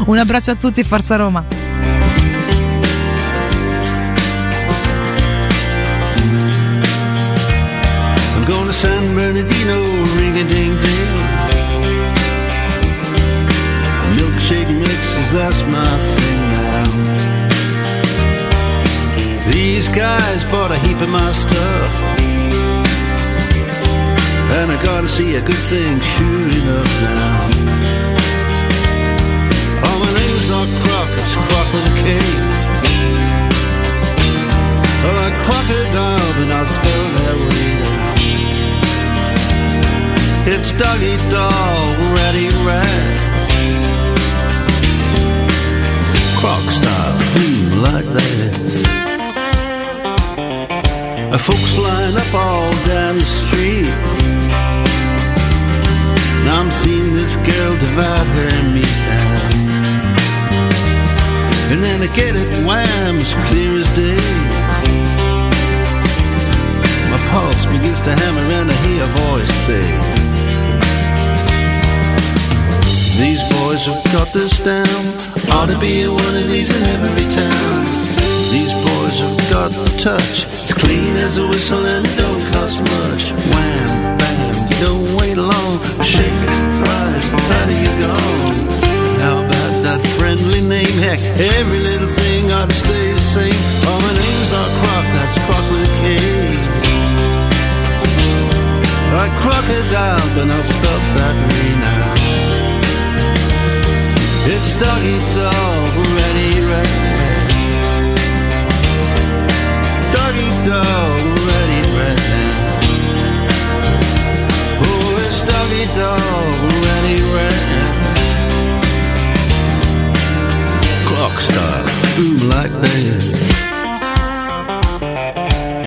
Un abbraccio a tutti e forza Roma. San that's my thing now. These guys bought a heap of my stuff. And I gotta see a good thing, sure enough now. Oh, my name's not Croc, it's Croc with a K. Well, like crocodile, but not spelled that way. It's doggy dog, ratty rat. Croc style, boom, like that. Folks line up all down the street. Now I'm seeing this girl divide her meat. And then I get it wham, as clear as day. My pulse begins to hammer and I hear a voice say, These boys have got this down. Ought to be one of these in every town. These boys have got the touch. It's clean as a whistle and it don't cost much. Wham, bam, you don't wait long. Shake fries, how do you go? How about that friendly name? Heck, every little thing ought to stay the same. Oh, my name's not Croc, that's Croc with a K. Like crocodile, but not spelt that way now. It's doggy dog, ready, red. Doggy dog, ready, red. Oh, it's doggy dog, ready, red. Clock style, boom like that.